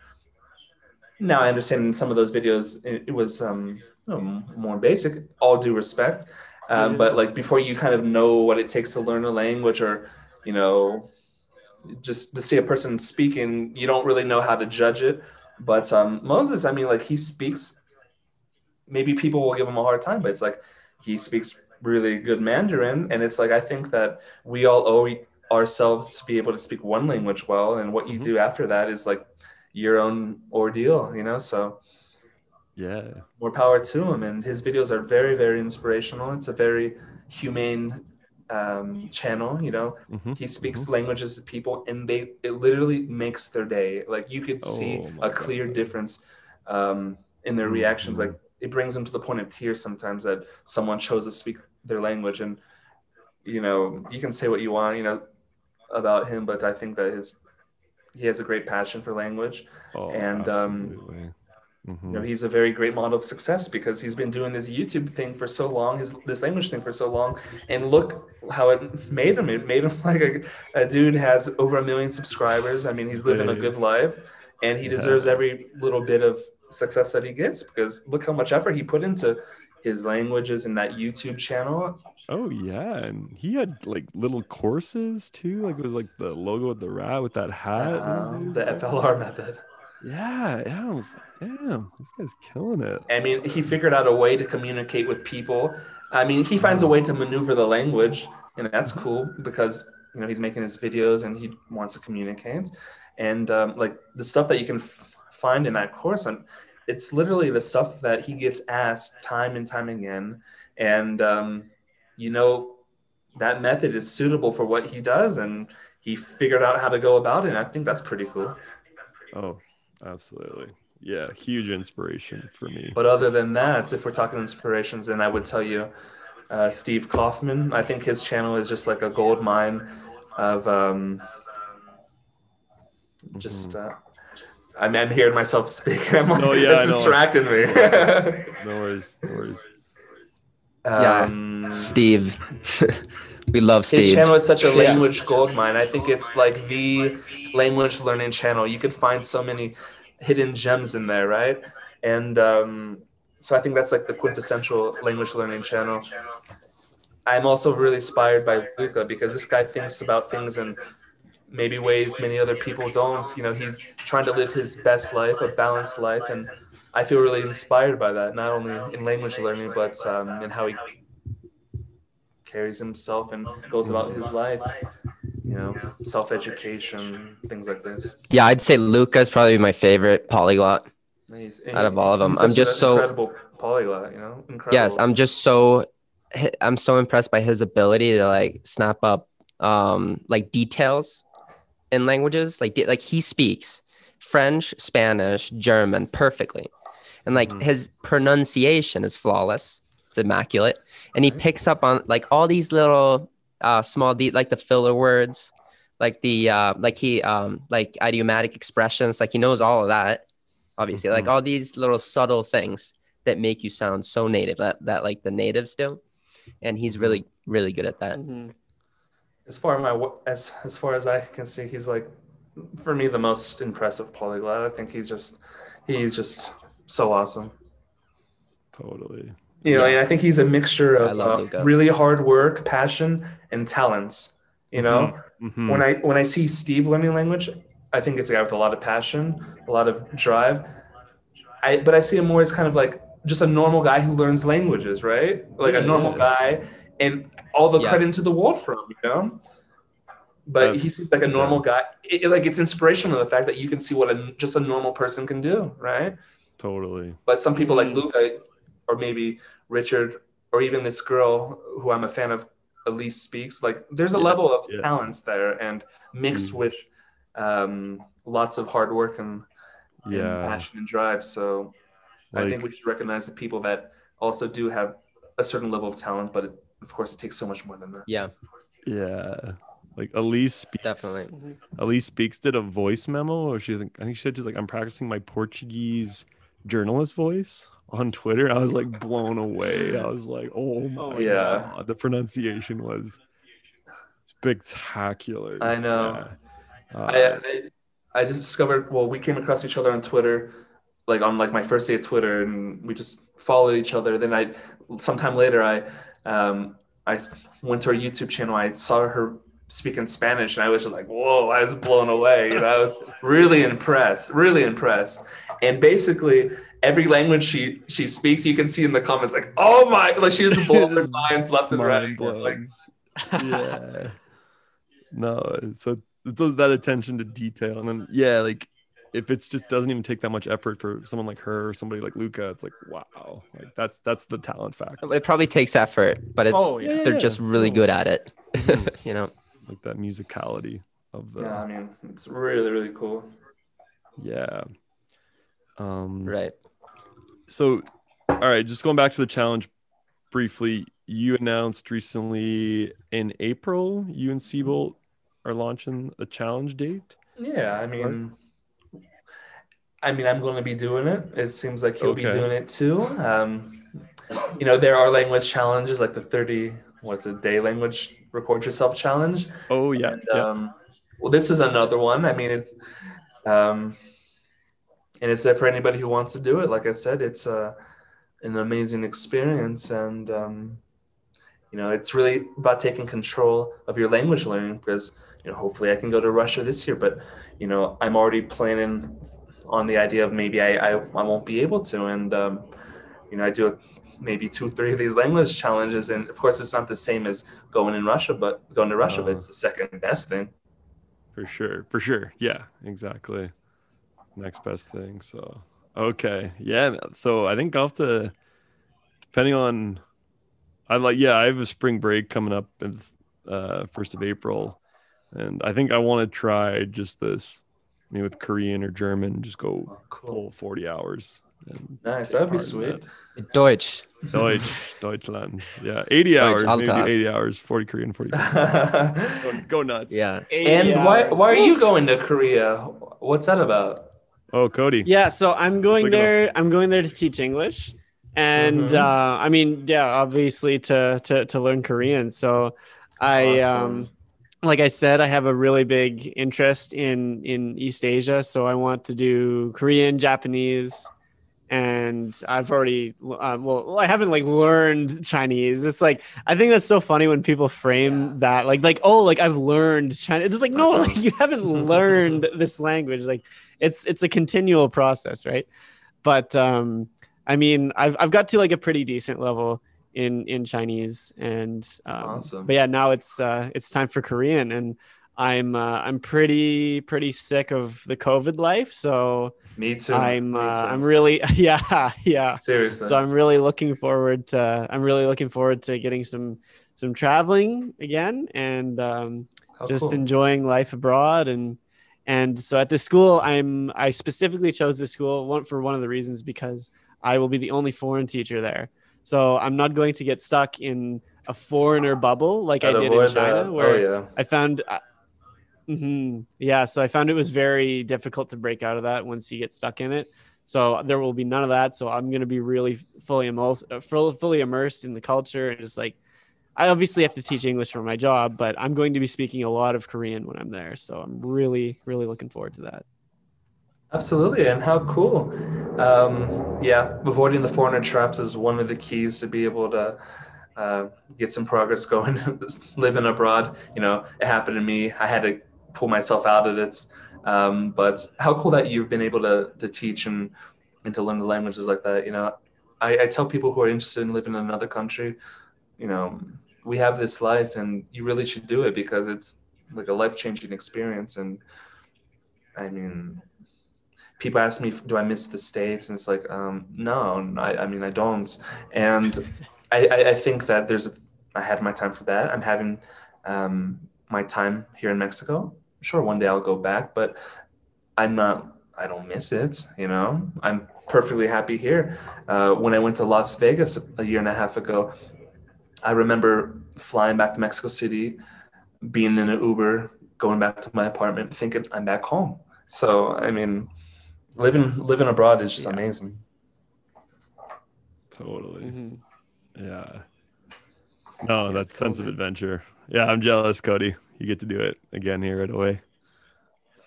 now I understand in some of those videos, it, it was um, you know, more basic, all due respect. Um, But like before you kind of know what it takes to learn a language or, you know, just to see a person speaking, you don't really know how to judge it. But um, Moses, I mean, like he speaks, maybe people will give him a hard time, but it's like he speaks really good Mandarin. And it's like, I think that we all owe ourselves to be able to speak one language well. And what you Mhm. do after that is like your own ordeal, you know? So yeah, more power to him. And his videos are very, very inspirational. It's a very humane um, channel, you know? Mhm. He speaks languages to people and they, it literally makes their day. Like you could see Oh my a clear God. difference um, in their reactions. Mhm. Like it brings them to the point of tears sometimes that someone chose to speak their language. And, you know, you can say what you want, you know, about him, but I think that his, he has a great passion for language. Oh, And, um, absolutely. You know, he's a very great model of success because he's been doing this YouTube thing for so long, his this language thing for so long, and look how it made him. It made him like a, a dude has over a million subscribers. I mean, he's living a good life, and he Yeah. deserves every little bit of success that he gets because look how much effort he put into his languages and that YouTube channel. Oh yeah, and he had like little courses too. Like it was like the logo with the rat with that hat. Um, the FLR method. Yeah, yeah. I was like, damn, this guy's killing it. I mean, he figured out a way to communicate with people. I mean, he finds a way to maneuver the language and that's cool because you know he's making his videos and he wants to communicate, and um, like the stuff that you can f- find in that course, and it's literally the stuff that he gets asked time and time again, and um, you know that method is suitable for what he does, and he figured out how to go about it. And I think that's pretty cool. Oh, absolutely. Yeah, huge inspiration for me. But other than that, if we're talking inspirations, then I would tell you uh, Steve Kaufmann. I think his channel is just like a gold mine of um, just. Uh, I'm, I'm hearing myself speak. I'm like, Oh, yeah, it's distracting me. No worries. No worries. Um, Steve. we love Steve. His channel is such a Yeah. language gold mine. I think it's like the language learning channel. You could find so many hidden gems in there, right? And um, so I think that's like the quintessential language learning channel. I'm also really inspired by Luca because this guy thinks about things in maybe ways many other people don't. You know, he's trying to live his best life, a balanced life, and I feel really inspired by that. Not only in language learning, but um, in how he carries himself and goes about his life. You know, self-education, things like this. Yeah, I'd say Luca's probably my favorite polyglot. Out of all of them, I'm just so- incredible polyglot. You know, incredible. Yes, I'm just so I'm so impressed by his ability to like snap up um like details in languages. Like like he speaks French, Spanish, German perfectly. And like Mhm. his pronunciation is flawless. It's immaculate. And he picks up on like all these little uh small de- like the filler words, like the uh like he um like idiomatic expressions, like he knows all of that. Obviously, like all these little subtle things that make you sound so native that, that like the natives do. And he's really, really good at that. Mhm. as far as my wo- as as far as I can see, he's like for me the most impressive polyglot. I think he's just he's just so awesome. Totally. You know, Yeah. and I think he's a mixture of uh, really hard work, passion, and talents. You know, Mhm. when I when I see Steve learning language, I think it's a guy with a lot of passion, a lot of drive. I but I see him more as kind of like just a normal guy who learns languages, right? Like a normal yeah. guy, and all the Yeah. credit to the world from you know. But he seems like a normal guy. It, it- like it's inspirational the fact that you can see what a just a normal person can do, right? Totally. But some people like Mhm. Luca, or maybe Richard, or even this girl who I'm a fan of, Elise speaks. Like there's a Yeah, level of yeah. talents there, and mixed Mm. with um, lots of hard work and, and passion and drive. So I think we should recognize the people that also do have a certain level of talent, but it, of course, it takes so much more than that. Yeah, yeah. Like Elise speaks. definitely. Elise speaks did a voice memo, or she I think she said she's like I'm practicing my Portuguese journalist voice on Twitter. I was like blown away. I was like, oh my Oh, yeah. god, the pronunciation was spectacular. I know. Yeah. Uh, I, I, I just discovered. Well, we came across each other on Twitter, like on like my first day of Twitter, and we just followed each other. Then I, sometime later, I, um, I went to her YouTube channel. I saw her speaking Spanish, and I was just like, whoa! I was blown away. You know, I was really impressed, really impressed. And basically, every language she she speaks, you can see in the comments like, oh my! Like she just blows her minds left and right. mind blown. Like, yeah. No, so it's that attention to detail, and then yeah, like if it's just doesn't even take that much effort for someone like her or somebody like Luca, it's like wow, like that's that's the talent factor, It probably takes effort, but it's Oh yeah. they're just really good at it. Mm-hmm. you know. Like that musicality of the yeah, I mean, it's really really cool. yeah. Um, Right. So, all right, just going back to the challenge briefly, you announced recently in April, you and Siebold are launching a challenge date. Yeah, I mean, I mean, I'm going to be doing it. It seems like he'll be doing it too. Um, you know, there are language challenges like the 30 what's a day language record yourself challenge. Oh yeah, And, yeah. um, well, this is another one. I mean, it, um, and it's there for anybody who wants to do it. Like I said, it's uh, an amazing experience, and um, you know, it's really about taking control of your language learning because you know, hopefully, I can go to Russia this year. But you know, I'm already planning on the idea of maybe I I, I won't be able to, and um, you know, I do maybe two, three of these language challenges. And of course, it's not the same as going in Russia, but going to Russia, but it's the second best thing. For sure. For sure. Yeah, exactly. Next best thing. So, okay. Yeah. So I think I'll have to, depending on, I like, yeah, I have a spring break coming up in uh, 1st of April. And I think I want to try just this, I mean, with Korean or German, just go Oh, cool. full 40 hours. Nice. That'd be sweet. that. Deutsch. Deutsch, Deutschland. Yeah. 80 hours, maybe 80 hours, 40 Korean, 40. Go, go nuts. Yeah. And why, why are you going to Korea? What's that about? Oh, Cody. Yeah, so I'm going Look there. I'm going there to teach English, and Mhm. uh, I mean, yeah, obviously to to to learn Korean. So, I Awesome. um, like I said, I have a really big interest in in East Asia. So I want to do Korean, Japanese, and I've already um, well, I haven't like learned Chinese. It's like I think that's so funny when people frame that like like oh like I've learned Chinese. It's like no, Uh-uh. like you haven't learned this language. Like it's it's a continual process, right? But um, I mean, I've I've got to like a pretty decent level in in Chinese, and um, Awesome. but yeah, now it's uh, it's time for Korean, and I'm uh, I'm pretty pretty sick of the COVID life, so Me too. I'm Me uh, too. I'm really yeah yeah. seriously. So I'm really looking forward to I'm really looking forward to getting some some traveling again and um, just cool. enjoying life abroad and and so at this school i'm i specifically chose this school one for one of the reasons because i will be the only foreign teacher there so i'm not going to get stuck in a foreigner bubble like i did in china that. where oh yeah. i found mhm, yeah so i found it was very difficult to break out of that once you get stuck in it so there will be none of that so i'm going to be really fully immersed uh, full- fully immersed in the culture and just like I obviously have to teach English for my job, but I'm going to be speaking a lot of Korean when I'm there. So I'm really, really looking forward to that. Absolutely, and how cool. Um, yeah, avoiding the foreigner traps is one of the keys to be able to uh, get some progress going. Living abroad, you know, it happened to me. I had to pull myself out of it. Um, but how cool that you've been able to, to teach and, and to learn the languages like that. You know, I, I tell people who are interested in living in another country, you know, we have this life and you really should do it because it's like a life changing experience. And I mean, people ask me, do I miss the States? And it's like, um, no, I, I mean, I don't. And I, I, think that there's, I had my time for that. I'm having um, my time here in Mexico. Sure, one day I'll go back, but I'm not, I don't miss it, you know? I'm perfectly happy here. Uh, when I went to Las Vegas a year and a half ago, I remember flying back to Mexico City, being in an Uber, going back to my apartment, thinking I'm back home. So I mean, living living abroad is just Yeah. amazing. Totally. Mhm. Yeah. No, Yeah, that it's cool, sense of adventure. Yeah, I'm jealous, Cody. You get to do it again here right away.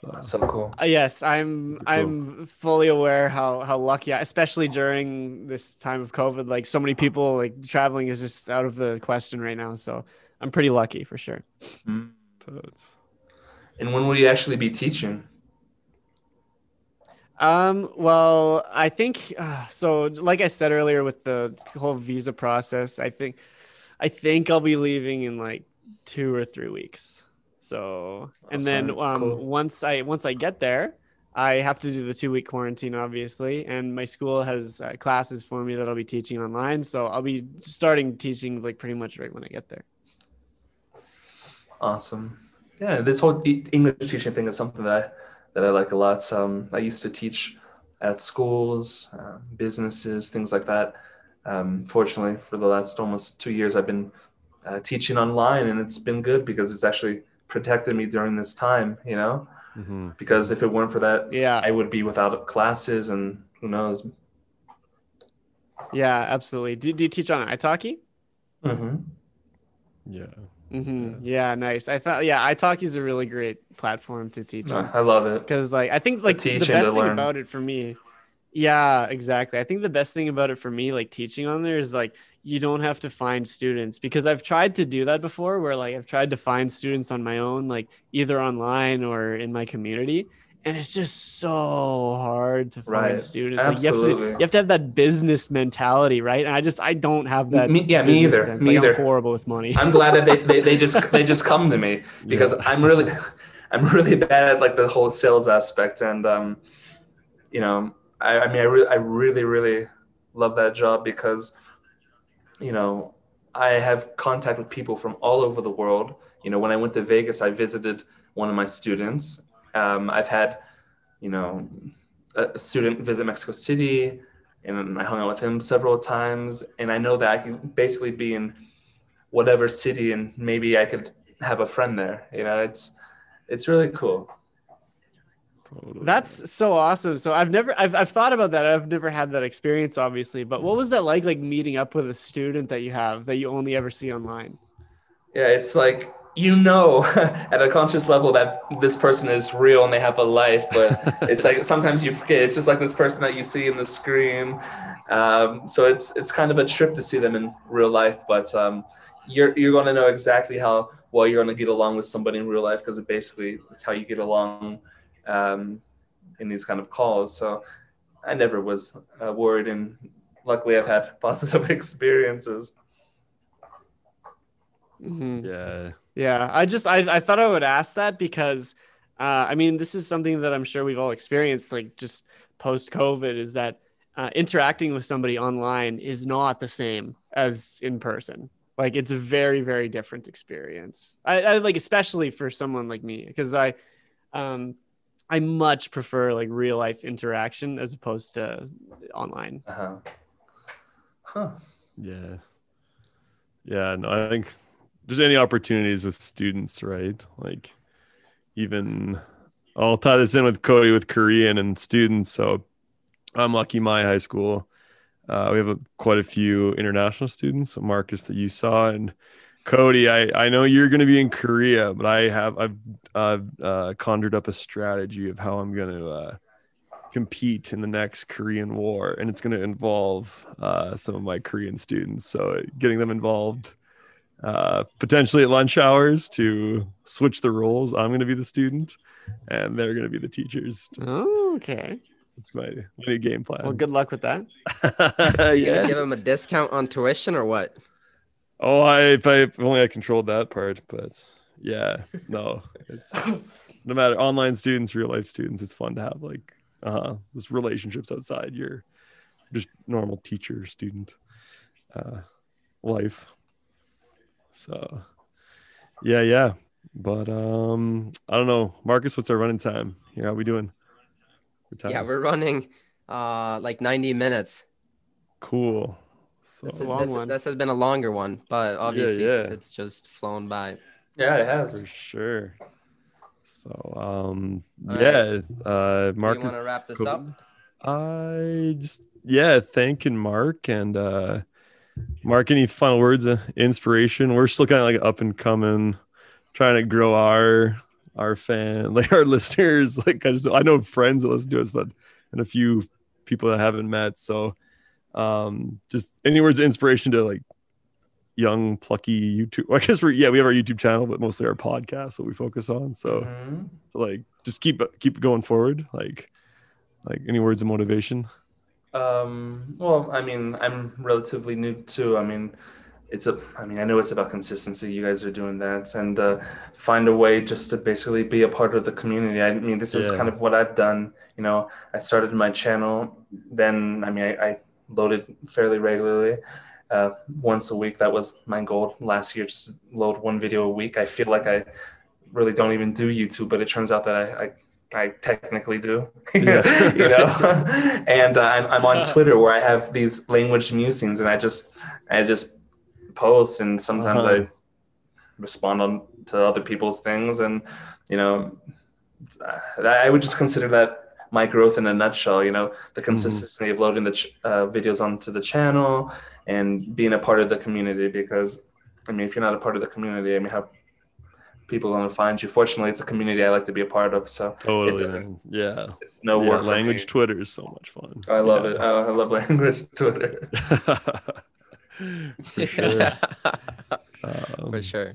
So, so cool. Uh, yes, I'm. Cool. I'm fully aware how how lucky, I, especially during this time of COVID. Like so many people, like traveling is just out of the question right now. So I'm pretty lucky for sure. Mm. so it's And when will you actually be teaching? Um, well, I think uh, so. Like I said earlier, with the whole visa process, I think, I think I'll be leaving in like two or three weeks. So, and then um, Cool. once I once I get there, I have to do the two week quarantine, obviously, and my school has uh, classes for me that I'll be teaching online. So I'll be starting teaching like pretty much right when I get there. Awesome. Yeah, this whole English teaching thing is something that I, that I like a lot. Um, I used to teach at schools, uh, businesses, things like that. Um, fortunately, for the last almost two years, I've been uh, teaching online, and it's been good because it's actually protected me during this time. You know, mhm. because if it weren't for that, Yeah, I would be without classes, and who knows. yeah, absolutely. Do, do you teach on italki? Mm-hmm. yeah. Mm-hmm. Yeah, nice. I thought, yeah, italki is a really great platform to teach on. I love it. because like I think like the teach best thing learn. about it for me, yeah, exactly. I think the best thing about it for me, like teaching on there, is like you don't have to find students because I've tried to do that before, where like I've tried to find students on my own, like either online or in my community, and it's just so hard to find Right. students. Like you, have to, Absolutely. you have to have that business mentality, right? And I just I don't have that. Me- yeah, me either. sense. Me Like, either. I'm horrible with money. I'm glad that they, they, they just they just come to me because I'm really I'm really bad at like the whole sales aspect and um you know I, I mean I really I really really love that job because you know I have contact with people from all over the world you know when I went to Vegas I visited one of my students um, I've had you know a student visit Mexico City and I hung out with him several times and I know that I can basically be in whatever city and maybe I could have a friend there. You know, it's it's really cool. Totally. That's so awesome. So I've never I've I've thought about that. I've never had that experience, obviously. But what was that like like meeting up with a student that you have that you only ever see online? Yeah, it's like you know at a conscious level that this person is real and they have a life, but it's like sometimes you forget. It's just like this person that you see in the screen. Um, so it's it's kind of a trip to see them in real life, but um, you're you're going to know exactly how well you're going to get along with somebody in real life because it basically it's how you get along um, in these kind of calls. So I never was uh, worried, and luckily I've had positive experiences. Mhm. yeah. Yeah, I just I, I thought I would ask that because uh, I mean this is something that I'm sure we've all experienced like just post COVID is that uh, interacting with somebody online is not the same as in person. Like it's a very very different experience. I, I like especially for someone like me because I um I much prefer like real life interaction as opposed to online. Uh-huh. Huh. Yeah. Yeah, no, I think just any opportunities with students, right? Like even I'll tie this in with Cody with Korean and students. So I'm lucky my high school. Uh, we have a, quite a few international students. Marcus that you saw and Cody, I, I know you're going to be in Korea, but I have I've uh, uh, conjured up a strategy of how I'm going to uh, compete in the next Korean War, and it's going to involve uh, some of my Korean students. So getting them involved, uh, potentially at lunch hours to switch the roles. I'm going to be the student, and they're going to be the teachers. Oh, okay. It's my, my game plan. Well, good luck with that. You gonna yeah. give them a discount on tuition or what? Oh, I if, I if only I controlled that part, but yeah, no, it's no matter online students, real life students, it's fun to have like uh just relationships outside your just normal teacher student uh life. So yeah, yeah. But um I don't know. Marcus, what's our running time? Here, how we doing? Good time? Yeah, we're running uh like 90 minutes. cool. So This, a is- long this, one. this has been a longer one, but obviously yeah. it's just flown by. Yeah, it has. for sure. So um All yeah, uh You Marcus want to wrap this cool. up? I just yeah, thanking Mark and uh Mark, any final words of inspiration? We're still kind of like up and coming, trying to grow our our fan, like our listeners. Like I just I know friends that listen to us, but and a few people that I haven't met. So um just any words of inspiration to like young plucky YouTube. I guess we're yeah, we have our YouTube channel, but mostly our podcast what we focus on. So Mhm. like just keep keep going forward. Like like any words of motivation? Um, well, I mean, I'm relatively new too. I mean, it's a, I mean, I know it's about consistency. You guys are doing that and uh, find a way just to basically be a part of the community. I mean, this is Yeah. kind of what I've done. You know, I started my channel, then, I mean, I, I loaded fairly regularly. Uh, once a week, that was my goal last year, just load one video a week. I feel like I really don't even do YouTube, but it turns out that I, I I technically do, Yeah. you know. and uh, I'm, I'm on Twitter where I have these language musings, and I just I just post, and sometimes Uh-huh. I respond on to other people's things, and you know, I I would just consider that my growth in a nutshell. You know, the consistency of loading the ch- uh, videos onto the channel and being a part of the community. Because I mean, if you're not a part of the community, I mean, how people going to find you? Fortunately, it's a community I like to be a part of, so Totally. doesn't- man. Yeah. it's no yeah, work. language. Twitter is so much fun. I love Yeah. it. I, I love language Twitter. For sure. For Um, sure.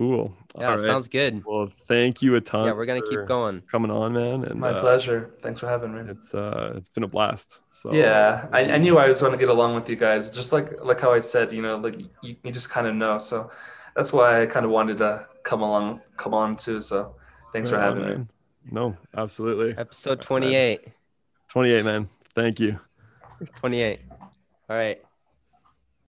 Cool. Yeah, All right. sounds good. Well, thank you a ton. Yeah, we're gonna keep going. coming on, man. And My uh, pleasure. Thanks for having me. It's uh, it's been a blast. So Yeah, I, I knew I was going to get along with you guys. Just like like how I said, you know, like you, you just kind of know. So that's why I kind of wanted to come along, come on too. So thanks for right on, having me. man. No, absolutely. Episode 28. 28, man. Thank you. 28. All right.